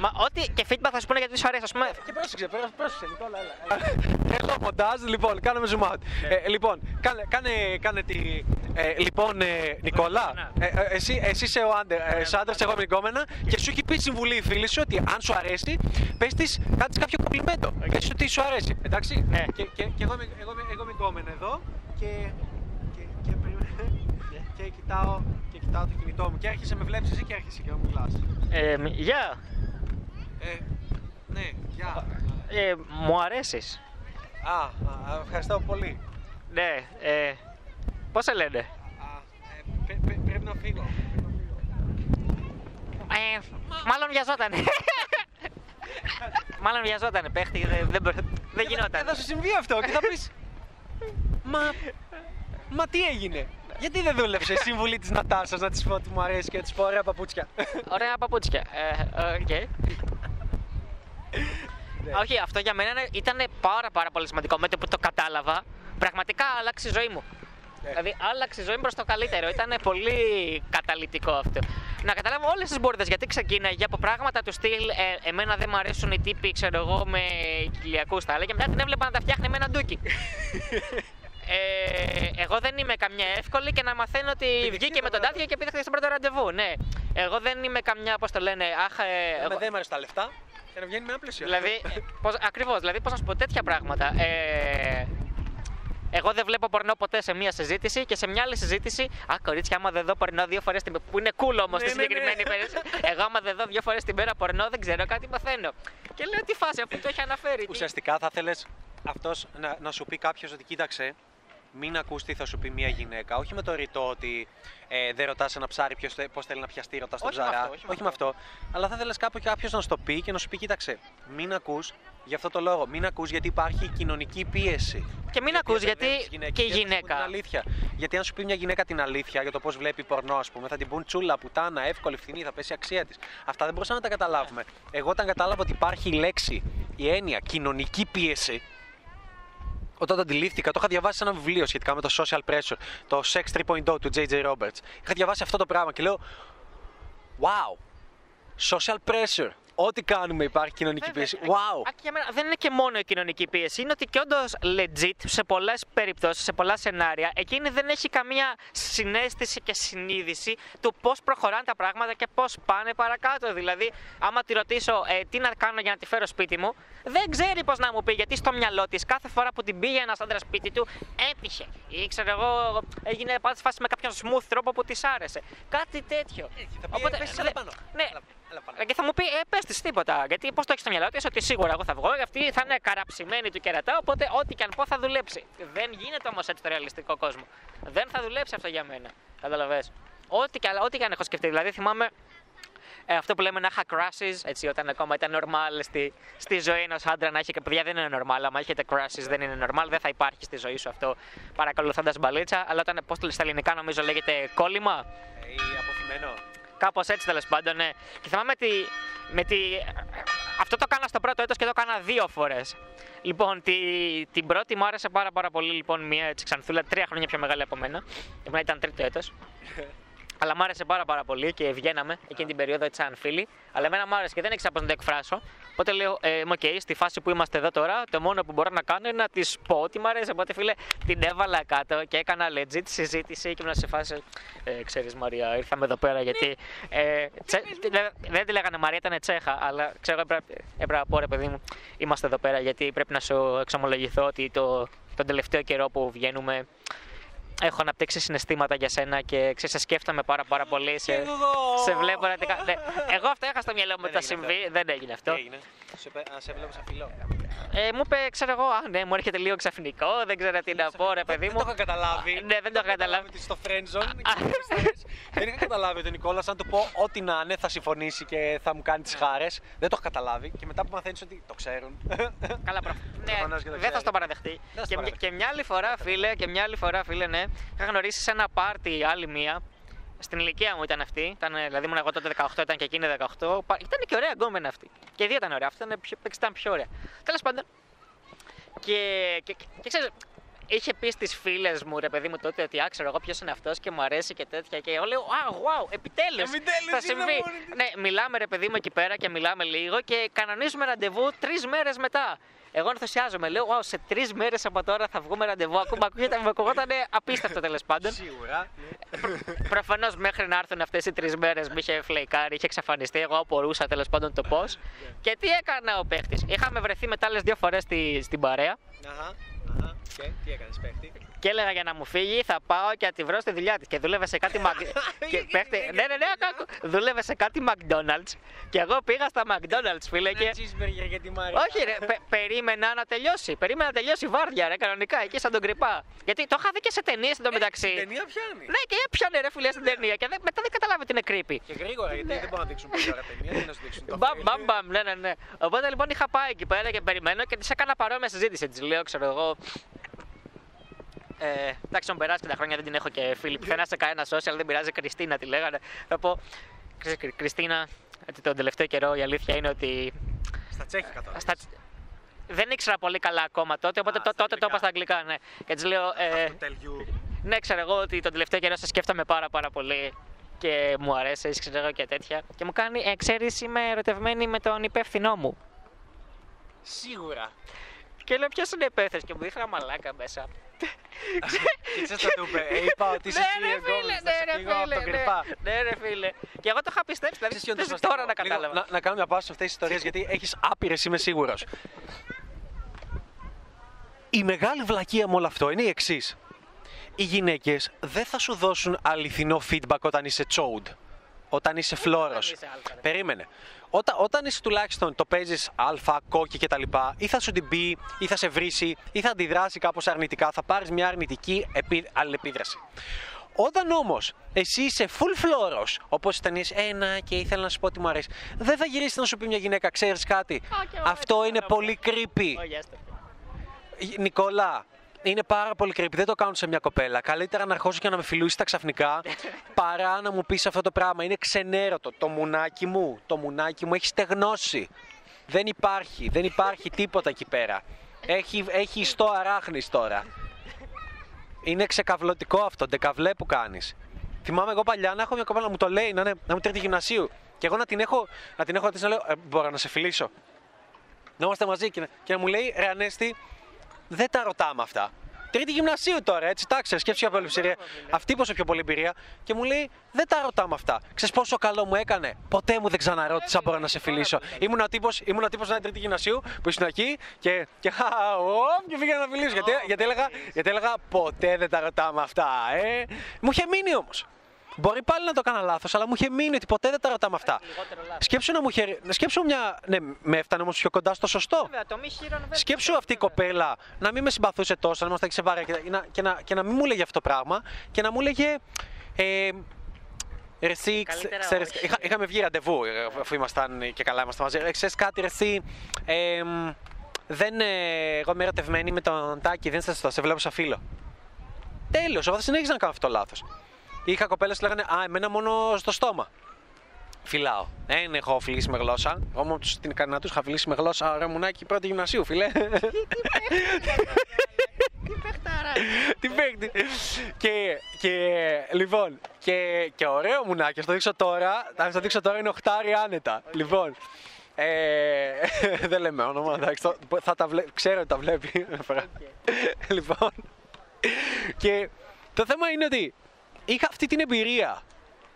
Μα ό,τι και feedback θα σου πούνε γιατί σου αρέσει, ας πούμε. Και πρόσεξε, πρό- πρόσεξε, Νικόλα, έλα. Έλα, μοντάζ, λοιπόν, κάνουμε zoom out. Ε, λοιπόν, κάνε, κάνε, κάνε τη... Ε, λοιπόν, ε, Νικόλα, ε, ε, εσύ, εσύ είσαι ο άντερ, ε, είσαι άντρας, εγώ είμαι η γκόμενα και σου έχει πει συμβουλή η φίλη σου ότι αν σου αρέσει, πες της, κάτσε κάποιο κομπλιμέντο. Πες της ότι σου αρέσει, εντάξει. Ναι. Και, και, και εγώ, είμαι, εγώ, είμαι, εγώ είμαι η γκόμενα εδώ και... και, και, περίμενε. Και, κοιτάω, και κοιτάω το κινητό μου και έρχεσαι, με βλέπεις εσύ και έρχεσαι και μου μιλάς. Ε, μ, Γεια. Ε, ναι, γεια. Ε, μου αρέσεις. Α, α, ευχαριστώ πολύ. Ναι, ε. Πώς σε λένε; Α, ε, πρέ- πρέ- πρέπει να φύγω. Πρέπει να φύγω. Ε, μάλλον βιαζότανε. μάλλον βιαζότανε, παίχτη. Δεν, δεν, μπο- δεν Και γινόταν. θα σου συμβεί αυτό και θα πεις Μα, μα τι έγινε; Γιατί δεν δούλεψε η συμβουλή της Νατάσας να της πω ότι μου αρέσει και να της πω ωραία παπούτσια; Ωραία παπούτσια. Ε, οκ. Όχι, αυτό για μένα ήταν πάρα πάρα πολύ σημαντικό. Με το που το κατάλαβα, πραγματικά άλλαξε η ζωή μου. Δηλαδή, άλλαξε η ζωή μου προς το καλύτερο. Ήταν πολύ καταλυτικό αυτό. Να καταλάβω όλες τις μπούρδες γιατί ξεκίναγε από πράγματα του στυλ. Ε, εμένα δεν μου αρέσουν οι τύποι, ξέρω εγώ, με κοιλιακού τα άλλα. Και μετά την έβλεπα να τα φτιάχνει με ένα ντούκι. [laughs] Ε, εγώ δεν είμαι καμιά εύκολη και να μαθαίνω ότι βγήκε με τον Τάδιο και πήδηξε στο πρώτο ραντεβού. Ναι. Εγώ δεν είμαι καμιά, πώς το λένε, αχ. ε, Εμένα εγώ- δεν μου αρέσουν τα λεφτά και να βγαίνει με ένα πλαίσιο. Δηλαδή, ε, πώς, ακριβώς, δηλαδή πώς να σου πω τέτοια πράγματα. Ε, εγώ δεν βλέπω πορνό ποτέ σε μία συζήτηση και σε μια άλλη συζήτηση. Α, κορίτσια, άμα δεν δω πορνό δύο φορές την που είναι cool όμως Ναι, στη ναι, ναι. συγκεκριμένη περίπτωση. Εγώ, άμα δεν δω δύο φορές την μέρα πορνό, δεν ξέρω κάτι μαθαίνω. Και λέω τι φάση, αφού το έχει αναφέρει. τι- Ουσιαστικά θα θέλει αυτός να, να σου πει κάποιος ότι κοίταξε, μην ακούς τι θα σου πει μια γυναίκα. Όχι με το ρητό ότι ε, δεν ρωτάς ένα ψάρι πώς θέλει να πιαστεί, ρωτάς τον Όχι με ψαρά. αυτό, όχι με με αυτό. Αλλά θα ήθελε κάπου κάποιος να σου το πει και να σου πει: Κοίταξε, μην ακούς για αυτό το λόγο. Μην ακούς γιατί υπάρχει κοινωνική πίεση. Και μην ακούς, γιατί αδερνεύεις τις γυναίκες και η δεν θα σου πούν γυναίκα. Την αλήθεια. Γιατί αν σου πει μια γυναίκα την αλήθεια για το πώς βλέπει πορνό, ας πούμε, θα την πούν τσούλα, πουτάνα, εύκολη, φθηνή, θα πέσει η αξία της. Αυτά δεν μπορούσαμε να τα καταλάβουμε. Εγώ όταν κατάλαβα ότι υπάρχει η λέξη, η έννοια κοινωνική πίεση, όταν το αντιλήφθηκα, το είχα διαβάσει σε ένα βιβλίο σχετικά με το social pressure, το Sex 3.0 του J.J. Roberts. Είχα διαβάσει αυτό το πράγμα και λέω, wow, social pressure. Ό,τι κάνουμε υπάρχει κοινωνική Βέβαια. πίεση. Wow. Α, και για μένα δεν είναι και μόνο η κοινωνική πίεση. Είναι ότι και όντως legit σε πολλές περιπτώσεις, σε πολλά σενάρια, εκείνη δεν έχει καμία συνέστηση και συνείδηση του πώς προχωράνε τα πράγματα και πώς πάνε παρακάτω. Δηλαδή, άμα τη ρωτήσω ε, τι να κάνω για να τη φέρω σπίτι μου, δεν ξέρει πώς να μου πει γιατί στο μυαλό της κάθε φορά που την πήγε ένας άντρας σπίτι του έτυχε. Ή ξέρω εγώ, έγινε πάση φάση με κάποιον smooth τρόπο που της άρεσε. Κάτι τέτοιο. θα πει, «Ε, πες, έλα πάνω. Ναι, Έλα, έλα πάνω. Και θα μου πει, ε, πες της τίποτα. Γιατί πώς το έχεις στο μυαλό της, ότι σίγουρα εγώ θα βγω, αυτή θα είναι καραψημένη του κερατά, οπότε ό,τι και αν πω θα δουλέψει. Δεν γίνεται όμως έτσι το ρεαλιστικό κόσμο. Δεν θα δουλέψει αυτό για μένα. Καταλαβέ. Ό,τι και, ό,τι και αν έχω σκεφτεί. Δηλαδή θυμάμαι Ε, αυτό που λέμε να είχα crushes, έτσι, όταν ακόμα ήταν normal στη, στη ζωή ενός άντρα να έχει και παιδιά δεν είναι normal. Αν έχετε crushes δεν είναι normal, δεν θα υπάρχει στη ζωή σου αυτό παρακολουθώντας μπαλίτσα. Αλλά όταν, πώς το λες στα ελληνικά, νομίζω λέγεται κόλλημα. Ή αποθυμένο. Κάπως έτσι τέλος πάντων, ναι. Και θυμάμαι τη, με τη. Αυτό το κάνα στο πρώτο έτος και το έκανα δύο φορές. Λοιπόν, τη, την πρώτη μου άρεσε πάρα, πάρα πολύ. Λοιπόν, μια έτσι ξανθούλα, τρία χρόνια πιο μεγάλη από μένα. Εμένα ήταν τρίτο έτος. Αλλά μ' άρεσε πάρα, πάρα πολύ και βγαίναμε εκείνη την περίοδο έτσι σαν φίλοι. Αλλά εμένα μ' άρεσε και δεν ήξερα πώς να το εκφράσω. Οπότε λέω, ε, οκ, στη φάση που είμαστε εδώ τώρα, το μόνο που μπορώ να κάνω είναι να της πω ότι μ' αρέσει. Οπότε φίλε, την έβαλα κάτω και έκανα legit συζήτηση και ήμουν σε φάση. Ε, Ξέρεις, Μαρία, ήρθαμε εδώ πέρα γιατί. Ε, τσε, δεν- δεν τη λέγανε Μαρία, ήταν Τσέχα. Αλλά ξέρω, έπρεπε, έπρεπε να πω ρε παιδί μου, είμαστε εδώ πέρα γιατί πρέπει να σου εξομολογηθώ ότι το, τον τελευταίο καιρό που βγαίνουμε έχω αναπτύξει συναισθήματα για σένα και ξέρεις, σε σκέφτομαι πάρα, πάρα πολύ. Σε, σε βλέπω να την κα- ναι. Εγώ αυτό είχα στο μυαλό μου ότι θα έγινε συμβεί, δεν έγινε αυτό. Τι έγινε. Σε, πε- α, σε βλέπω σαν φιλό. Ε, μου είπε, ξέρω εγώ, α, ναι, μου έρχεται λίγο ξαφνικό, δεν ξέρω τι να πω, ρε παιδί Δεν μου. το είχα καταλάβει. Ναι, δεν το είχα καταλάβει. ότι στο friend zone. [laughs] δεν είχα καταλάβει ότι ο Νικόλας, αν του πω ό,τι να είναι, θα συμφωνήσει και θα μου κάνει τις χάρες. Δεν το είχα καταλάβει. Και μετά που μαθαίνεις ότι το ξέρουν. Καλά, προ... [laughs] Προφανώς και ναι, το δεν θα ξέρει. στο παραδεχτεί. θα στο Και, μια- παραδεχτεί. και μια άλλη φορά, φίλε, και μια άλλη φορά, φίλε, ναι, είχα γνωρίσει σε ένα πάρτι άλλη μία. Στην ηλικία μου ήταν αυτή. Ήταν, δηλαδή, ήμουν εγώ τότε 18, ήταν και εκείνη 18. Πα- Ήταν και ωραία γκόμενα αυτή. Και οι δύο ήταν ωραία. Αυτή ήταν πιο, ήταν πιο ωραία. Τέλος πάντων. Και, και, και, και ξέρεις, είχε πει στις φίλες μου, ρε παιδί μου, τότε ότι άξερα εγώ ποιος είναι αυτός και μου αρέσει και τέτοια. Και εγώ λέω, Α, wow, επιτέλους! Επιτέλους, Θα είναι συμβεί. μόνη της. Ναι, μιλάμε ρε παιδί μου εκεί πέρα και μιλάμε λίγο και κανονίζουμε ραντεβού τρεις μέρες μετά. Εγώ ενθουσιάζομαι, λέω, wow, σε τρεις μέρες από τώρα θα βγούμε ραντεβού. Ακόμα ακούγεται, μου ακουγόταν απίστευτο τέλος πάντων. Σίγουρα. Προφανώς μέχρι να έρθουν αυτές οι τρεις μέρες με είχε φλεϊκάρει, είχε εξαφανιστεί. Εγώ απορούσα τέλος πάντων το πώς. και τι έκανα ο παίχτης. Είχαμε βρεθεί μετά άλλες δύο φορές στη, στην παρέα Αχα. Αχα. Και τι έκανες, παίχτη; Και έλεγα για να μου φύγει θα πάω και θα τη βρω στη δουλειά της. Και δούλευε σε κάτι. Μακ... [laughs] και παίχτη, ναι, ναι, ναι, άκου, άκου. Δούλευε σε κάτι McDonald's. Και εγώ πήγα στα McDonald's, φίλε. Και... Ένα cheeseburger για τη Μαρία. Όχι, ρε, πε- περίμενα να τελειώσει. Περίμενα να τελειώσει η βάρδια, ρε, κανονικά, εκεί σαν τον κρυπά. Γιατί το είχα δει και σε ταινίες εντωμεταξύ. Η ταινία πιάνει. Ναι, και έπιανε ρε φιλέ στην ταινία και δεν- μετά δεν καταλάβει ότι είναι creepy. Και γρήγορα, γιατί δεν μπορούν να δείξουν πολύ ώρα ταινία. Τι να σου δείξουν. το Μπαμ, film. μπαμ, μπαμ, ναι, ναι, ναι. Οπότε λοιπόν είχα πάει εκεί πέρα και περιμένω και τη έκανα παρόμοια συζήτηση. Της λέω, ξέρω εγώ. Ε, εντάξει, μου περάσει και τα χρόνια δεν την έχω και φίλη πουθενά σε κανένα social, δεν πειράζει. Κριστίνα τη λέγανε. Θα πω, «Ξέρεις, Κρι- Κριστίνα, ότι τον τελευταίο καιρό η αλήθεια είναι ότι. Στα τσέχικα τώρα. Στα... Δεν ήξερα πολύ καλά ακόμα τότε, οπότε Α, το- στα τότε το είπα αγγλικά. στα αγγλικά, ναι. Και της λέω, ε, Το tell you. ναι, ξέρω εγώ ότι τον τελευταίο καιρό σε σκέφτομαι πάρα πάρα πολύ και μου αρέσει, ξέρω εγώ και τέτοια. Και μου κάνει, ε, ξέρεις, είμαι ερωτευμένη με τον υπεύθυνό μου. Σίγουρα. Και λέω, ποιος είναι υπεύθυνος και μου δείχνει ένα μαλάκα μέσα. Και ξέρεις τι του είπε. Ε, Είπα ότι είσαι ναι, εσύ ρε φίλε, εγκόμενος, θα ναι, σε ρε φύγω από φίλε, τον ναι. κρυπά. Ναι, ρε φίλε. Και εγώ το είχα πιστέψει, δηλαδή, Ξέρεις ποιο είναι το δεν σπαστικό. τώρα να Λίγο, κατάλαβα. Να, να κάνω μια πάση σε αυτές τις ιστορίες γιατί έχεις άπειρες, είμαι σίγουρος. Η μεγάλη βλακεία με όλο αυτό είναι η εξής. Οι γυναίκες δεν θα σου δώσουν αληθινό feedback όταν είσαι τσόουντ. Όταν είσαι φλόρος. είσαι αλφα, ρε. Περίμενε. Όταν, όταν είσαι τουλάχιστον το παίζεις αλφα, κόκκι κτλ., ή θα σου την πει, ή θα σε βρίσει, ή θα αντιδράσει κάπως αρνητικά, θα πάρεις μια αρνητική επί, αλληλεπίδραση. Όταν όμως εσύ είσαι full φλόρος, όπως οι ταινίε Ένα και ήθελα να σου πω ότι μου αρέσει, δεν θα γυρίσει να σου πει μια γυναίκα, ξέρεις κάτι. Α, και εγώ Αυτό έτσι είναι κάνω. πολύ creepy. Όχι, άστο. Νικόλα, είναι πάρα πολύ creepy. Δεν το κάνουν σε μια κοπέλα. Καλύτερα να αρχίσω και να με φιλούσει τα ξαφνικά παρά να μου πεις αυτό το πράγμα. Είναι ξενέρωτο. Το μουνάκι μου, το μουνάκι μου έχει στεγνώσει. Δεν υπάρχει, δεν υπάρχει τίποτα εκεί πέρα. Έχει, έχει ιστό αράχνης τώρα. Είναι ξεκαυλωτικό αυτό, ντεκαβλέ που κάνεις. Θυμάμαι εγώ παλιά να έχω μια κοπέλα να μου το λέει, να, είναι, να μου τρίτη γυμνασίου. Και εγώ να την έχω, να την έχω ρωτήσει να λέω, «Ε, μπορώ να σε φιλήσω. Να είμαστε μαζί και να, και να μου λέει, ρε Ανέστη, δεν τα ρωτάμε αυτά. Τρίτη γυμνασίου τώρα, έτσι, τάξε, σκέψη για πολυψηρία. Αυτή πόσο πιο πολύ εμπειρία. Και μου λέει, δεν τα ρωτάμε αυτά. Ξέρεις πόσο καλό μου έκανε; Ποτέ μου δεν ξαναρώτησα, μπορώ να σε φιλήσω. Ήμουν ο τύπος ήμουν ο τύπος να είναι τρίτη γυμνασίου που ήσουν εκεί και. και, χα, οπ, και πήγα να φιλήσω. Γιατί, γιατί, έλεγα, γιατί έλεγα, ποτέ δεν τα ρωτάμε αυτά, ε. Μου είχε μείνει όμως. Μπορεί πάλι να το έκανα λάθος, αλλά μου είχε μείνει ότι ποτέ δεν τα ρωτάμε αυτά. Λιγότερο λάθος. Σκέψου να μου είχε. Σκέψου μια. Ναι, με έφτανε όμως πιο κοντά στο σωστό. Βέβαια, το μη χείρον, βέβαια. Σκέψου αυτή η κοπέλα να μην με συμπαθούσε τόσο, να ήμασταν και σε βάρια και να, και, να, και να μην μου λέγε αυτό το πράγμα και να μου λέγε. Ε, Ρε εσύ, Καλύτερα ξέρεις, όχι. είχα, είχαμε βγει ραντεβού ε, αφού ήμασταν και καλά ήμασταν μαζί. Ε, Ξέρεις κάτι, ρε εσύ, ε, μ, δεν, ε, εγώ είμαι ερωτευμένη με τον Τάκη, δεν σε σε βλέπω σαν φίλο. Τέλος, εγώ θα συνέχιζα να κάνω αυτό το λάθος. Είχα κοπέλες που λέγανε, α, εμένα μόνο στο στόμα. Φυλάω. Δεν έχω φιλήσει με γλώσσα. Εγώ μόνο τους- την κανένα τους είχα φιλήσει με γλώσσα. Ρε μουνάκι πρώτη γυμνασίου, φιλέ. Τι παιχτάρα. Τι παίκτη. Και, και λοιπόν, και, και ωραίο μουνάκι, θα το δείξω τώρα. Θα το δείξω τώρα, είναι οχτάρι άνετα. Λοιπόν, ε, [laughs] δεν λέμε όνομα, εντάξει, το- θα τα βλέ, ξέρω ότι τα βλέπει. λοιπόν, και το θέμα είναι ότι είχα αυτή την εμπειρία.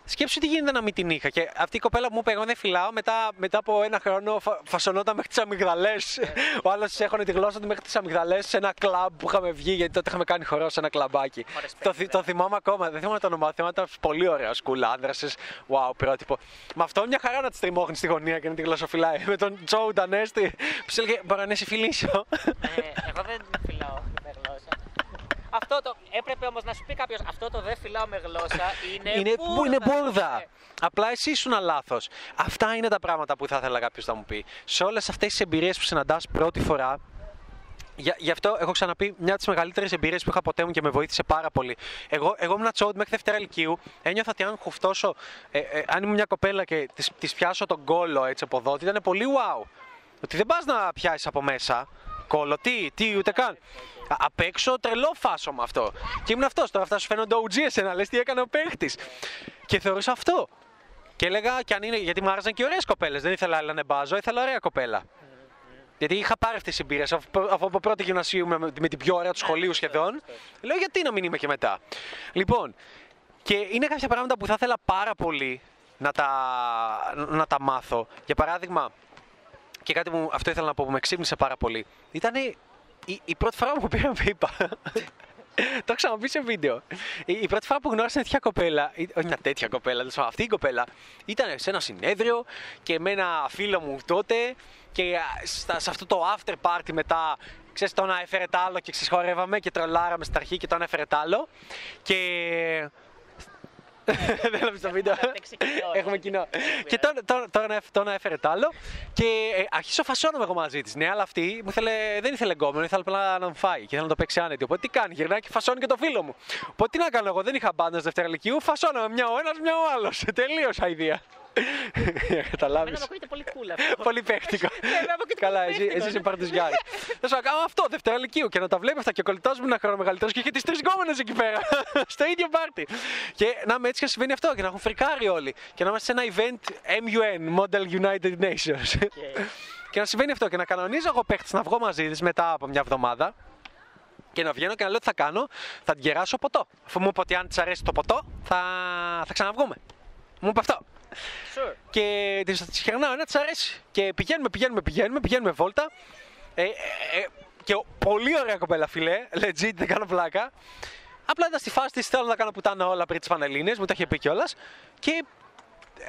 Σκέψου τι γίνεται να μην την είχα. Και αυτή η κοπέλα που μου είπε: Εγώ δεν φυλάω. Μετά, μετά από ένα χρόνο φα, φασωνόταν μέχρι τις αμυγδαλές. Ο άλλος έχωνε τη γλώσσα του μέχρι τις αμυγδαλές σε ένα κλαμπ που είχαμε βγει. Γιατί τότε είχαμε κάνει χορό σε ένα κλαμπάκι. Ωραία, Το, θυ- το θυμάμαι ακόμα. Δεν θυμάμαι το όνομά του. Ήταν πολύ ωραία σκούλα. Άνδρασε. Wow, πρότυπο. Με αυτό μια χαρά να τη τριμώχνεις στη γωνία και να τη γλωσσοφυλάει. [laughs] Με τον Τζόου Ντανέστη που σου έλεγε: Μπορώ να σε φιλήσω. Ε, εγώ δεν φυλάω με γλώσσα. Αυτό το έπρεπε όμως να σου πει κάποιος. Αυτό το δεν φυλάω με γλώσσα είναι. είναι, που είναι μπουρδα. Ε, Απλά εσύ ήσουν λάθος. Αυτά είναι τα πράγματα που θα ήθελα κάποιος να μου πει. Σε όλες αυτές τις εμπειρίες που συναντάς πρώτη φορά, για, γι' αυτό έχω ξαναπεί μια από τις μεγαλύτερες εμπειρίες που είχα ποτέ μου και με βοήθησε πάρα πολύ. Εγώ, εγώ ήμουν τσόντ μέχρι Δευτέρα Λυκείου. Ένιωθα ότι αν χουφτώσω, ε, ε, αν ήμουν μια κοπέλα και της πιάσω τον κόλο έτσι από εδώ, ότι ήταν πολύ wow. Ότι δεν πας να πιάσεις από μέσα κόλο, τι, τι, ούτε καν. Α- Απ' έξω τρελό φάσο με αυτό. Και ήμουν αυτός. Τώρα αυτά σου φαίνονται OG εσένα, λες τι έκανε ο παίχτης. Και θεωρούσα αυτό. Και έλεγα, και αν είναι, γιατί μου άρεσαν και ωραίες κοπέλες. Δεν ήθελα άλλα να μπάζω, ήθελα ωραία κοπέλα. Γιατί είχα πάρει αυτές τις εμπειρίε αφού αφού από πρώτη γυμνασίου με, με την πιο ωραία του σχολείου σχεδόν. Λέω, γιατί να μην είμαι και μετά. Λοιπόν, και είναι κάποια πράγματα που θα ήθελα πάρα πολύ να τα, να τα μάθω. Για παράδειγμα, και κάτι που αυτό ήθελα να πω που με ξύπνησε πάρα πολύ. Ήταν η, η πρώτη φορά που πήρα πίπα. [laughs] Το έχω ξαναπεί σε βίντεο. Η, η πρώτη φορά που γνώρισα μια τέτοια κοπέλα, ή- όχι μια τέτοια κοπέλα, τέλος πάντων, αυτή η κοπέλα ήταν σε ένα συνέδριο και με ένα φίλο μου τότε και α, στα- σε αυτό το after party μετά, ξέρεις, το ένα έφερε τ' άλλο και ξεσχορεύαμε και τρολάραμε στην αρχή και το ένα έφερε τ' άλλο. Και δεν έβλεπες το βίντεο. παίξει κοινό, Έχουμε ε. κοινό. Και τώρα, τώρα, τώρα, να έφ- τώρα να έφερε τ' άλλο. Και ε, αρχίσω φασώνομαι εγώ μαζί της. Ναι, αλλά αυτή μου ήθελε, δεν ήθελε γκόμενο, ήθελε απλά να μου φάει και ήθελε να το παίξει άνετη. Οπότε τι κάνει, γυρνάει και φασώνει και το φίλο μου. Οπότε τι να κάνω εγώ, δεν είχα μπάντα Δευτέρα Λυκείου, φασώναμε μια ο ένας, μια ο άλλος. [laughs] Τελείωσα [laughs] ιδέα. Καταλάβεις. Εμένα μου ακούγεται πολύ cool αυτό. [laughs] Πολύ παίχτικο. εμένα μου ακούγεται Καλά, πολύ εσύ, παίχτικο, εσύ ναι. είσαι παρτιζιάρη. Θα σου κάνω αυτό, Δευτέρα Λυκείου και να τα βλέπει αυτά και κολλητάζουμε ένα χρόνο μεγαλύτερος και είχε τις τρεις γκόμενες εκεί πέρα. στο ίδιο πάρτι. Και να είμαι έτσι και να συμβαίνει αυτό και να έχουν φρικάρει όλοι. Και να είμαστε σε ένα event MUN, Model United Nations. και να συμβαίνει αυτό και να κανονίζω εγώ παίχτη να βγω μαζί της μετά από μια εβδομάδα. Και να βγαίνω και να λέω τι θα κάνω, θα την κεράσω ποτό. Αφού μου είπε ότι αν της αρέσει το ποτό, θα, θα ξαναβγούμε. Μου είπε αυτό. Sure. Και της της χαιρνάω ένα, της αρέσει. Και πηγαίνουμε, πηγαίνουμε, πηγαίνουμε, πηγαίνουμε βόλτα. Ε, ε, ε, και ο- πολύ ωραία κοπέλα, φιλέ. Legit, δεν κάνω πλάκα. Απλά ήταν στη φάση της, θέλω να κάνω πουτάνα όλα πριν τις Πανελλήνιες, μου τα είχε πει κιόλας. Και ε,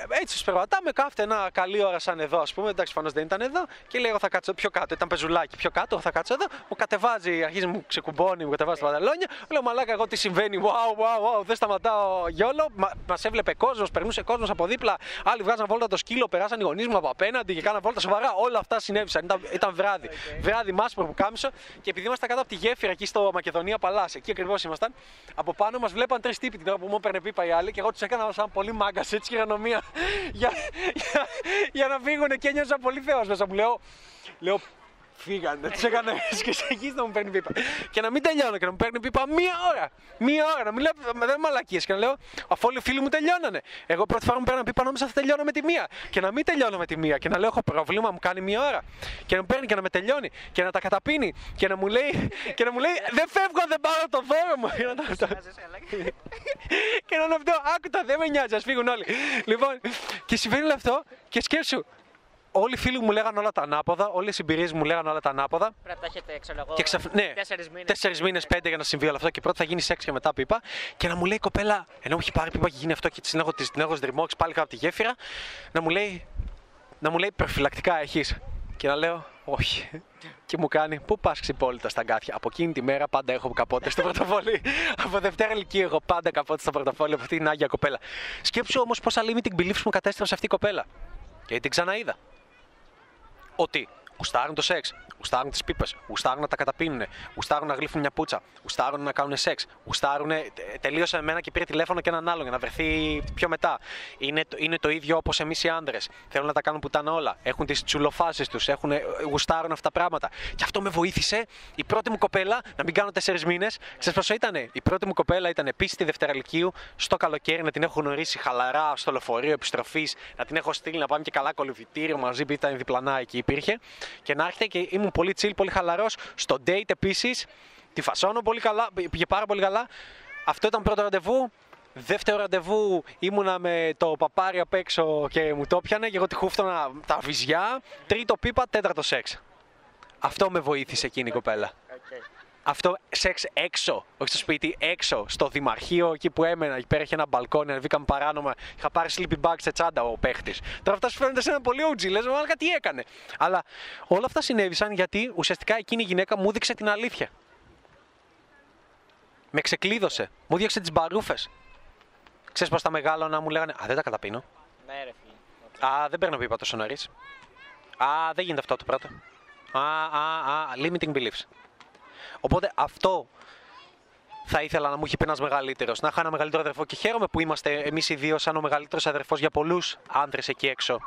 έτσι τους περπατάμε, κάθεται ένα καλή ώρα σαν εδώ, ας πούμε. Εντάξει, φανώς δεν ήταν εδώ. Και λέει: Εγώ θα κάτσω πιο κάτω. Ήταν πεζουλάκι πιο κάτω, εγώ θα κάτσω εδώ. Μου κατεβάζει, αρχίζει μου ξεκουμπώνει, μου κατεβάζει τα πανταλόνια. Λέω: Μαλάκα, εγώ τι συμβαίνει. Wow, wow, wow, δεν σταματάω γιόλο. Μα μας έβλεπε κόσμος, περνούσε κόσμος από δίπλα. Άλλοι βγάζαν βόλτα το σκύλο, περάσαν οι γονείς μου από απέναντι και κάναν βόλτα σοβαρά. Όλα αυτά συνέβησαν. Ήταν, ήταν βράδυ. Βράδυ μάσπρο που κάμισο. Και επειδή ήμασταν κάτω από τη γέφυρα εκεί στο Μακεδονία Παλάς, εκεί ακριβώς ήμασταν, από πάνω μας βλέπαν τρεις τύποι την ώρα που μου έπαιρνε πίπα οι άλλοι και εγώ τους έκανα σαν πολύ μάγκας έτσι χειρονομία για, για, για να φύγουν και ένιωσα πολύ θεός μέσα μου. Λέω, λέω φύγανε, τους έκανα έτσι και συνεχίζει να μου παίρνει πίπα. Και να μην τελειώνω και να μου παίρνει πίπα μία ώρα. Μία ώρα, να μην λέω δεν μαλακίες και να λέω αφού όλοι οι φίλοι μου τελειώνανε. Εγώ πρώτη φορά μου παίρνω πίπα νόμιζα θα τελειώνω με τη μία. Και να μην τελειώνω με τη μία και να λέω έχω πρόβλημα, μου κάνει μία ώρα. Και να μου παίρνει και να με τελειώνει και να τα καταπίνει και να μου λέει, και να μου λέει δεν φεύγω, δεν πάρω το δώρο μου. Και να το- και να είναι αυτό, άκουτα, δεν με νοιάζει, ας φύγουν όλοι. λοιπόν, και συμβαίνει όλο αυτό και σκέψου, όλοι οι φίλοι μου λέγανε όλα τα ανάποδα, όλε οι εμπειρίε μου λέγανε όλα τα ανάποδα. Πρέπει να τα έχετε, ξέρω εγώ, Και ξαφ... ναι, τέσσερις μήνες. τέσσερις μήνες, πέντε για να συμβεί όλο αυτό. Και πρώτα θα γίνει σεξ και μετά πίπα. Και να μου λέει η κοπέλα, ενώ μου έχει πάρει πίπα και γίνει αυτό και την έχω, την έχω σδρυμώξει πάλι κάτω από τη γέφυρα, να μου λέει, να μου λέει προφυλακτικά έχεις. Και να λέω, Όχι. Και μου κάνει, πού πας ξυπόλυτα στα γκάθια. Από εκείνη τη μέρα πάντα έχω καπότες στο πορτοφόλι. από Δευτέρα ηλικία έχω πάντα καπότες στο πορτοφόλι από αυτή την άγια κοπέλα. Σκέψου όμως πόσα limiting beliefs μου κατέστρεψε αυτή η κοπέλα. Και την ξαναείδα. Ότι γουστάρουν το σεξ, γουστάρουν τις πίπες, γουστάρουν να τα καταπίνουν, γουστάρουν να γλύφουν μια πούτσα, γουστάρουν να κάνουν σεξ, γουστάρουν. Τελείωσε με μένα και πήρε τηλέφωνο και έναν άλλον για να βρεθεί πιο μετά. Είναι, το- είναι το ίδιο όπως εμείς οι άντρες. Θέλουν να τα κάνουν πουτάνα όλα. Έχουν τις τσουλοφάσεις τους, γουστάρουν αυτά τα πράγματα. Και αυτό με βοήθησε η πρώτη μου κοπέλα να μην κάνω τέσσερις μήνες. Ξέρεις πόσο ήταν. Η πρώτη μου κοπέλα ήταν επίσης τη Δευτέρα Λυκείου, στο καλοκαίρι να την έχω γνωρίσει χαλαρά στο λεωφορείο επιστροφής, να την έχω στείλει να πάμε και καλά κολυβητήριο μαζί, επειδή ήταν διπλανά εκεί υπήρχε. Και να έρχεται και ήμουν πολύ chill, πολύ χαλαρός. Στο date επίσης, τη φασώνω πολύ καλά, πήγε πάρα πολύ καλά. Αυτό ήταν πρώτο ραντεβού. Δεύτερο ραντεβού ήμουνα με το παπάρι απ' έξω και μου το πιανε και εγώ τη χούφτωνα τα βυζιά. Τρίτο πίπα, τέταρτο σεξ. Αυτό με βοήθησε εκείνη η κοπέλα. Αυτό σεξ έξω, όχι στο σπίτι, έξω, στο δημαρχείο εκεί που έμενα. Εκεί πέρα είχε ένα μπαλκόνι, ανεβήκαμε παράνομα. Είχα πάρει sleeping bag σε τσάντα ο παίχτης. Τώρα αυτά σου φαίνονται σε ένα πολύ OG, λες, μάλλον τι έκανε. Αλλά όλα αυτά συνέβησαν γιατί ουσιαστικά εκείνη η γυναίκα μου έδειξε την αλήθεια. Με ξεκλείδωσε. Μου διέξε τις μπαρούφες. Ξέρεις πώς τα μεγάλωνα μου λέγανε Α, δεν τα καταπίνω. Ναι, ρε φίλε. Α, δεν παίρνω πίπα τόσο νωρίς. Α, δεν γίνεται αυτό το πρώτο. Α, α, α, limiting beliefs. Οπότε αυτό θα ήθελα να μου είχε πει ένας μεγαλύτερος. Να είχα ένα μεγαλύτερο αδερφό και χαίρομαι που είμαστε εμείς οι δύο σαν ο μεγαλύτερος αδερφός για πολλούς άντρες εκεί έξω.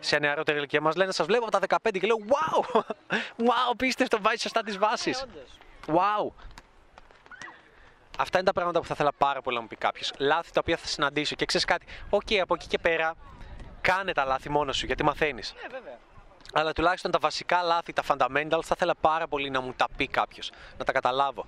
Σε νεαρότερη ηλικία μας λένε, σας βλέπω από τα 15 και λέω Wow! [laughs] Wow, απίστευτο, βάζεις σωστά τις βάσεις. Wow! Αυτά είναι τα πράγματα που θα ήθελα πάρα πολύ να μου πει κάποιος. Λάθη τα οποία θα συναντήσω και ξέρεις κάτι. Οκ, από εκεί και πέρα, κάνε τα λάθη μόνος σου γιατί μαθαίνεις. Ναι, βέβαια. Αλλά τουλάχιστον τα βασικά λάθη, τα fundamentals, θα ήθελα πάρα πολύ να μου τα πει κάποιος, να τα καταλάβω.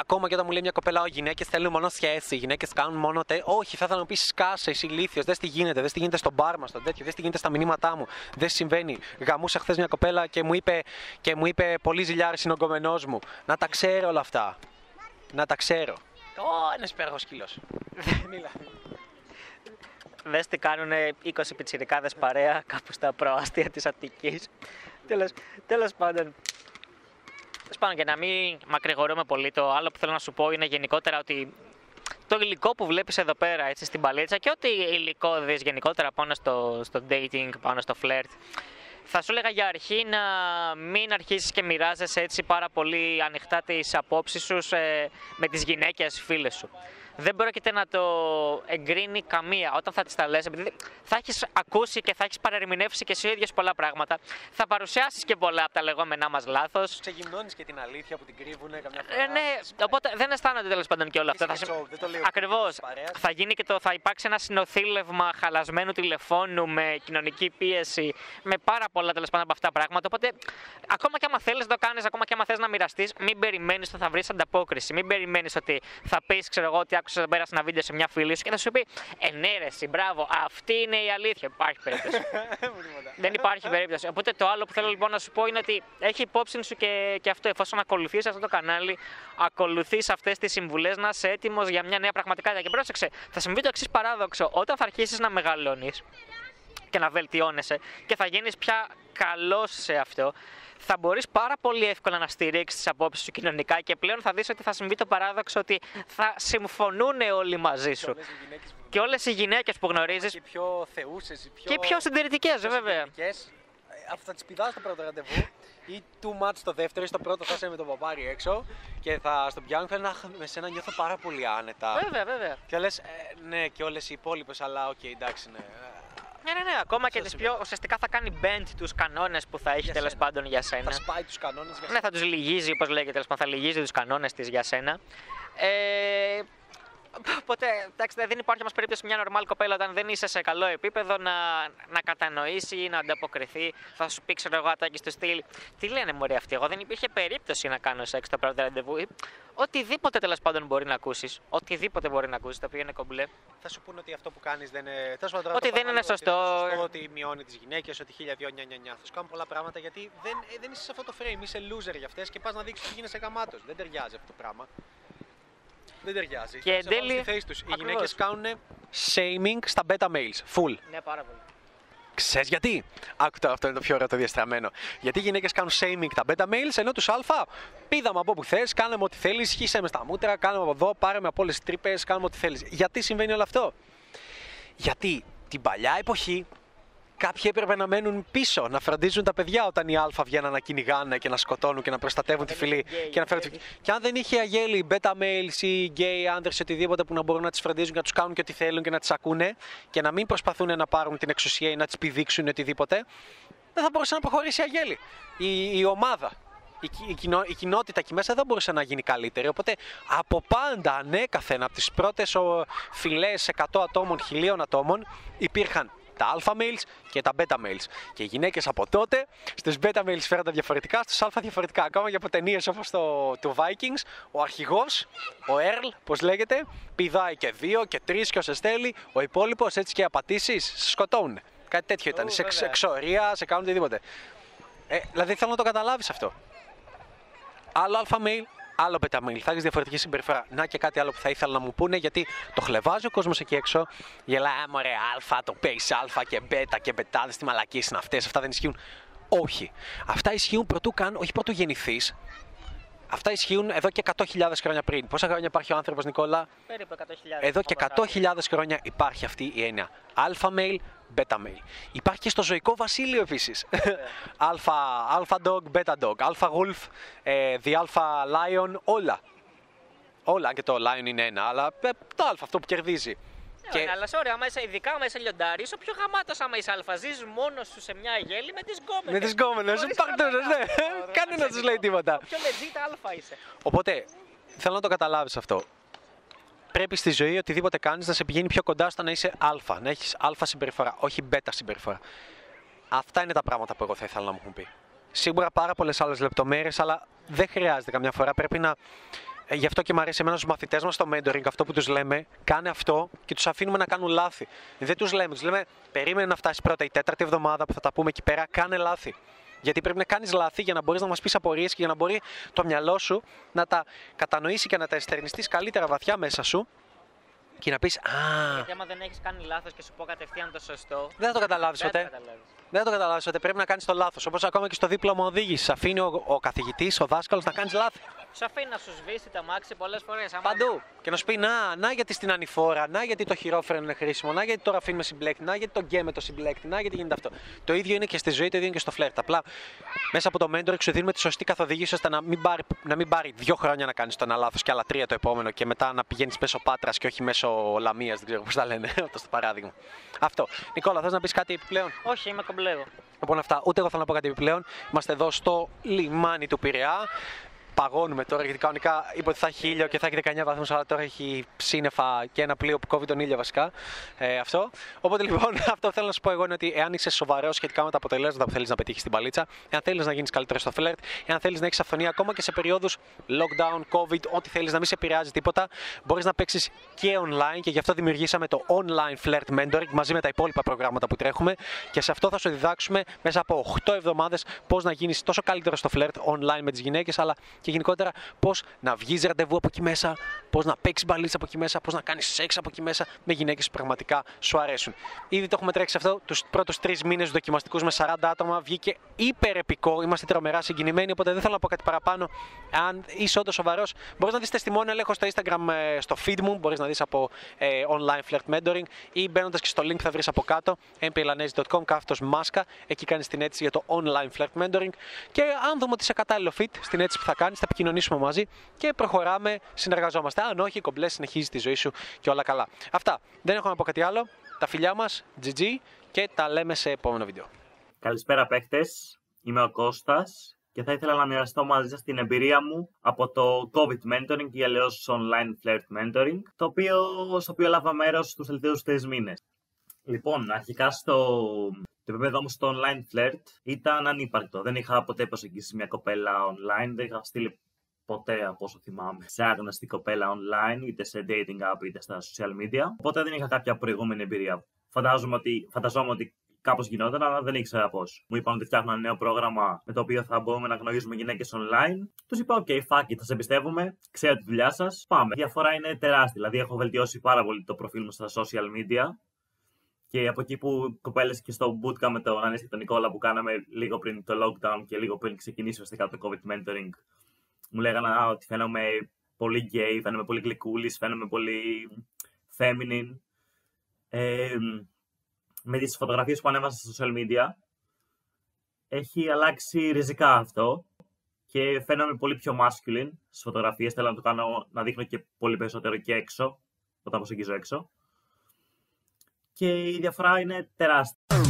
Ακόμα και όταν μου λέει μια κοπέλα, οι γυναίκες θέλουν μόνο σχέση, οι γυναίκες κάνουν μόνο τε. Όχι, θα ήθελα να μου πεις σκάσε, είσαι ηλίθιος, δες τι γίνεται, δες τι γίνεται στον μπαρ μας, στον τέτοιο, δες τι γίνεται στα μηνύματά μου, δε συμβαίνει. Γαμούσα χθες μια κοπέλα και μου είπε, και μου είπε πολύ ζηλιάρης είναι ο γκομενός μου. Να τα ξέρω όλα αυτά. Να τα ξέρω. Ω, ένας υπέροχο σκύλος. [laughs] Μίλα. Δες τι κάνουν 20 πιτσιρικάδες παρέα κάπου στα προάστια της Αττικής. τέλος, τέλος πάντων. Τέλος πάντων, για να μην μακρηγορούμε πολύ, το άλλο που θέλω να σου πω είναι γενικότερα ότι το υλικό που βλέπεις εδώ πέρα έτσι, στην παλίτσα και ό,τι υλικό δεις γενικότερα πάνω στο, στο dating, πάνω στο flirt, θα σου έλεγα για αρχή να μην αρχίσεις και μοιράζεσαι έτσι πάρα πολύ ανοιχτά τις απόψεις σου σε- με τις γυναίκες φίλες σου. Δεν πρόκειται να το εγκρίνει καμία όταν θα της τα λες, επειδή θα έχεις ακούσει και θα έχεις παρερμηνεύσει και εσύ ο ίδιος πολλά πράγματα. Θα παρουσιάσεις και πολλά από τα λεγόμενά μας λάθος. Ξεγυμνώνει και την αλήθεια που την κρύβουν καμιά φορά. Ε, ναι, οπότε δεν αισθάνονται τέλος πάντων και όλα αυτά. Είσαι show, δεν το λέω Ακριβώς. της παρέας. Θα γίνει και το, θα υπάρξει ένα συνοθήλευμα χαλασμένου τηλεφώνου με κοινωνική πίεση, με πάρα πολλά τέλος πάντων από αυτά τα πράγματα. Οπότε, ακόμα και άμα θέλεις να το κάνεις, ακόμα και άμα θες να μοιραστείς, μην περιμένεις ότι θα βρεις ανταπόκριση. Μην περιμένεις ότι θα πεις, ξέρω εγώ, ότι άκουσα εδώ πέρα σε ένα βίντεο σε μια φίλη σου και θα σου πει Ε, ναι, ρε, εσύ, μπράβο, αυτή είναι η αλήθεια. Υπάρχει περίπτωση. [laughs] Δεν υπάρχει περίπτωση. Οπότε το άλλο που θέλω λοιπόν να σου πω είναι ότι έχει υπόψη σου και, και αυτό. Εφόσον ακολουθείς αυτό το κανάλι, ακολουθείς αυτές τις συμβουλές να είσαι έτοιμος για μια νέα πραγματικότητα. Και πρόσεξε, θα συμβεί το εξής παράδοξο. Όταν θα αρχίσεις να μεγαλώνεις και να βελτιώνεσαι και θα γίνεις πια καλός σε αυτό, θα μπορείς πάρα πολύ εύκολα να στηρίξεις τις απόψεις σου κοινωνικά και πλέον θα δεις ότι θα συμβεί το παράδοξο ότι θα συμφωνούν όλοι μαζί σου. Και όλες οι γυναίκες που γνωρίζεις Και πιο θεούσες, πιο. και πιο συντηρητικές, βέβαια. συντηρητικές. Ε, Αυτό θα τις πηδάς στο πρώτο ραντεβού ή too much στο δεύτερο ή στο πρώτο θα είσαι με τον παπάρι έξω και θα στον πιάνουν και θα λένε «Αχ, με σένα νιώθω πάρα πολύ άνετα. Βέβαια, βέβαια. Και θα λες, «Ε, ναι, και όλες οι υπόλοιπες, αλλά οκ, εντάξει, ναι. Ναι, ναι, ναι. Ακόμα και Αυτό τι πιο. Ουσιαστικά θα κάνει bend τους κανόνες που θα έχει Για τέλος σένα. πάντων για σένα. Θα σπάει τους κανόνες για Ναι, θα τους λυγίζει, όπως λέγεται, τέλος πάντων, θα λυγίζει τους κανόνες της για σένα. Ε, Οπότε, εντάξει, δεν υπάρχει όμως περίπτωση μια νορμάλ κοπέλα όταν δεν είσαι σε καλό επίπεδο να, να κατανοήσει ή να ανταποκριθεί. Θα σου πει, ξέρω εγώ, ατάκες του στυλ. Τι λένε μωρέ αυτοί, εγώ δεν υπήρχε περίπτωση να κάνω σεξ το πρώτο ραντεβού. Ή Οτιδήποτε τέλος πάντων μπορεί να ακούσεις. Οτιδήποτε μπορεί να ακούσεις, το οποίο είναι κομπλέ. Θα σου πούνε ότι αυτό που κάνεις δεν είναι. τέλος πάντων, Ότι το δεν πάμε είναι λίγο, σωστό. Ότι, είναι σωστό, ότι μειώνει τις γυναίκες, ότι χίλια δυο νια, νια, νια. Θα σου κάνουν πολλά πράγματα γιατί δεν, ε, δεν είσαι σε αυτό το frame. Είσαι loser για αυτές και πας να δείξεις ότι γίνεσαι γαμάτος. Δεν ταιριάζει αυτό το πράγμα. Δεν ταιριάζει. Και Θα εν σε βάλω τέλει- στη θέση τους. Οι Ακριβώς. γυναίκες κάνουν shaming στα beta males. Full. Ναι, πάρα πολύ. Ξέρεις γιατί; Άκου τώρα, αυτό είναι το πιο ωραίο το διαστραμμένο. Γιατί οι γυναίκες κάνουν shaming τα beta males, ενώ τους άλφα πήδα με από όπου θες, κάνε με ό,τι θέλεις, χύσε με στα μούτρα, κάνε με από εδώ, πάρε με από όλες τις τρύπες, κάνουμε ό,τι θέλεις. Γιατί συμβαίνει όλο αυτό; Γιατί την παλιά εποχή κάποιοι έπρεπε να μένουν πίσω, να φροντίζουν τα παιδιά όταν οι άλφα βγαίνουν να κυνηγάνε και να σκοτώνουν και να προστατεύουν τη φυλή. Και, να φέρουν... και αν δεν είχε αγέλη, beta males ή γκέι άντρες ή οτιδήποτε που να μπορούν να τις φροντίζουν και να τους κάνουν και ό,τι θέλουν και να τις ακούνε και να μην προσπαθούν να πάρουν την εξουσία ή να τις πηδήξουν οτιδήποτε, δεν θα μπορούσε να προχωρήσει η αγέλη. Η, η ομάδα, η, η, κοινό, η κοινότητα εκεί μέσα δεν μπορούσε να γίνει καλύτερη. Οπότε από πάντα ανέκαθεν από τις πρώτες φυλές 100 ατόμων, χιλίων ατόμων υπήρχαν τα alpha males και τα beta males. Και οι γυναίκες από τότε στις beta males φέρονταν διαφορετικά, στους alpha διαφορετικά. Ακόμα και από ταινίες όπως το, το Vikings, ο αρχηγός, ο Earl, πώς λέγεται, πηδάει και δύο και τρεις και όσες θέλει. Ο υπόλοιπος έτσι και απατήσεις σε σκοτώνουν. Κάτι τέτοιο ήταν. σε εξ, εξορία, σε κάνουν οτιδήποτε. Ε, δηλαδή θέλω να το καταλάβεις αυτό. Άλλο alpha male, άλλο πεταμίλ. Θα έχεις διαφορετική συμπεριφορά. Να και κάτι άλλο που θα ήθελα να μου πούνε, γιατί το χλεβάζει ο κόσμος εκεί έξω. Γελάει, μωρέ, Α, το Pace Α και Β και Μπετάδες, τι μαλακίες είναι αυτές. Αυτά δεν ισχύουν. Όχι. Αυτά ισχύουν πρωτού καν, όχι πρωτού γεννηθείς. Αυτά ισχύουν εδώ και 100.000 χρόνια πριν. Πόσα χρόνια υπάρχει ο άνθρωπος, Νικόλα; Περίπου 100.000. Εδώ και 100.000 χρόνια υπάρχει αυτή η έννοια. Alpha male, beta male. Υπάρχει και στο ζωικό βασίλειο επίσης. [laughs] alpha, alpha dog, beta dog, alpha wolf, ε, the alpha lion, όλα. Όλα, και το lion είναι ένα, αλλά ε, το alpha αυτό που κερδίζει. Και... Ναι, αλλά sorry, άμα είσαι, ειδικά άμα είσαι λιοντάρι, είσαι ο πιο γαμάτος άμα είσαι αλφα. Ζεις μόνος σου σε μια γέλη με τις γκόμενες. Με τις γκόμενες, παρτούνε, ναι. Κανένας δεν τους λέει τίποτα. Πιο legit αλφα είσαι. Οπότε, θέλω να το καταλάβεις αυτό. Πρέπει στη ζωή οτιδήποτε κάνεις να σε πηγαίνει πιο κοντά στο να είσαι Α, να έχεις Α συμπεριφορά, όχι Β συμπεριφορά. Αυτά είναι τα πράγματα που εγώ θα ήθελα να μου έχουν πει. Σίγουρα πάρα πολλές άλλες λεπτομέρειες, αλλά δεν χρειάζεται καμιά φορά. Πρέπει να ε, γι' αυτό και μου αρέσει εμένα στου μαθητές μας στο mentoring αυτό που τους λέμε, κάνε αυτό και τους αφήνουμε να κάνουν λάθη. Δεν τους λέμε, τους λέμε, περίμενε να φτάσεις πρώτα η τέταρτη εβδομάδα που θα τα πούμε εκεί πέρα, κάνε λάθη. Γιατί πρέπει να κάνεις λάθη για να μπορείς να μας πεις απορίες και για να μπορεί το μυαλό σου να τα κατανοήσει και να τα εστερνιστείς καλύτερα βαθιά μέσα σου και να πεις Α. Γιατί άμα δεν έχεις κάνει λάθος και σου πω κατευθείαν το σωστό. Δεν θα το καταλάβεις ποτέ. Δεν θα το καταλάβεις ότι πρέπει να κάνεις το λάθος. Όπως ακόμα και στο δίπλωμα οδήγηση. Αφήνει ο, ο καθηγητής, ο δάσκαλος να κάνεις λάθη. Σου αφήνει να σου σβήσει τα μάξι πολλές φορές. Παντού. Και να σου πει να, να γιατί στην ανηφόρα, να γιατί το χειρόφρενο είναι χρήσιμο, να γιατί τώρα αφήνουμε συμπλέκτη, να γιατί το γκέ με το συμπλέκτη, να γιατί γίνεται αυτό. Το ίδιο είναι και στη ζωή, το ίδιο είναι και στο φλερτ. Απλά μέσα από το mentor σου δίνουμε τη σωστή καθοδήγηση ώστε να μην πάρει, να μην πάρει δύο χρόνια να κάνεις το ένα λάθος και άλλα τρία το επόμενο και μετά να πηγαίνεις μέσω πάτρας και όχι μέσω λαμίας, δεν ξέρω πώς τα λένε. [laughs] Αυτό το παράδειγμα. Αυτό. Νικόλα, θες να πεις κάτι επιπλέον; Όχι, είμαι κομπλέγο. Λοιπόν, αυτά. Ούτε εγώ θέλω να πω κάτι επιπλέον. Είμαστε εδώ στο λιμάνι του Πειραιά παγώνουμε τώρα γιατί κανονικά είπε ότι θα έχει ήλιο και θα έχει 19 βαθμούς, αλλά τώρα έχει σύννεφα και ένα πλοίο που κόβει τον ήλιο βασικά. Ε, αυτό. Οπότε λοιπόν, [laughs] αυτό θέλω να σου πω εγώ είναι ότι εάν είσαι σοβαρός σχετικά με τα αποτελέσματα που θέλεις να πετύχεις στην παλίτσα, εάν θέλεις να γίνεις καλύτερος στο φλερτ, εάν θέλεις να έχεις αυθονία ακόμα και σε περιόδους lockdown, COVID, ό,τι θέλεις να μην σε επηρεάζει τίποτα, μπορείς να παίξεις και online και γι' αυτό δημιουργήσαμε το online flirt mentoring μαζί με τα υπόλοιπα προγράμματα που τρέχουμε και σε αυτό θα σου διδάξουμε μέσα από 8 εβδομάδες πώς να γίνεις τόσο καλύτερος στο φλερτ online με τις γυναίκες, αλλά και γενικότερα πώς να βγεις ραντεβού από εκεί μέσα, πώς να παίξεις μπαλίτσα από εκεί μέσα, πώς να κάνεις σεξ από εκεί μέσα με γυναίκες που πραγματικά σου αρέσουν. Ήδη το έχουμε τρέξει αυτό τους πρώτους τρεις μήνες δοκιμαστικούς με 40 άτομα. Βγήκε υπερεπικό. Είμαστε τρομερά συγκινημένοι. Οπότε δεν θέλω να πω κάτι παραπάνω. Αν είσαι όντως σοβαρός, μπορείς να δεις τεστημόνια έχω στο Instagram, ε, στο feed μου. Μπορείς να δεις από ε, online flirt mentoring ή μπαίνοντας και στο link θα βρεις από κάτω mplanes.com κάθετος μάσκα. Εκεί κάνεις την αίτηση για το online flirt mentoring. Και αν δούμε ότι είσαι κατάλληλο fit στην αίτηση που θα κάνεις, θα επικοινωνήσουμε μαζί και προχωράμε, συνεργαζόμαστε. Αν όχι, κομπλέ συνεχίζει τη ζωή σου και όλα καλά. Αυτά. Δεν έχω να πω κάτι άλλο. Τα φιλιά μας, GG και τα λέμε σε επόμενο βίντεο. Καλησπέρα παίχτες. Είμαι ο Κώστας και θα ήθελα να μοιραστώ μαζί σας την εμπειρία μου από το COVID Mentoring ή αλλιώς Online Flirt Mentoring, το οποίο, στο οποίο έλαβα μέρος στους τελευταίους τρεις μήνες. Λοιπόν, αρχικά στο το επίπεδο μου στο online flirt ήταν ανύπαρκτο. Δεν είχα ποτέ προσεγγίσει μια κοπέλα online, δεν είχα στείλει ποτέ από όσο θυμάμαι σε άγνωστη κοπέλα online, είτε σε dating app είτε στα social media. Οπότε δεν είχα κάποια προηγούμενη εμπειρία. Φαντάζομαι ότι, φανταζόμαι ότι κάπως γινόταν, αλλά δεν ήξερα πώς. Μου είπαν ότι φτιάχνουν ένα νέο πρόγραμμα με το οποίο θα μπορούμε να γνωρίζουμε γυναίκες online. Τους είπα: OK, fuck it, θα σε εμπιστεύουμε, ξέρω τη δουλειά σας. Πάμε. Η διαφορά είναι τεράστια. Δηλαδή, έχω βελτιώσει πάρα πολύ το προφίλ μου στα social media Και από εκεί που κοπέλε και στο bootcamp με τον Ανέστη και τον Νικόλα που κάναμε λίγο πριν το lockdown και λίγο πριν ξεκινήσει ουσιαστικά το COVID mentoring, μου λέγανε α, ότι φαίνομαι πολύ gay, φαίνομαι πολύ γλυκούλης, φαίνομαι πολύ feminine. Ε, με τις φωτογραφίες που ανέβασα στα social media, έχει αλλάξει ριζικά αυτό και φαίνομαι πολύ πιο masculine στις φωτογραφίες. Θέλω να το κάνω να δείχνω και πολύ περισσότερο και έξω, όταν προσεγγίζω έξω. Και η διαφορά είναι τεράστια.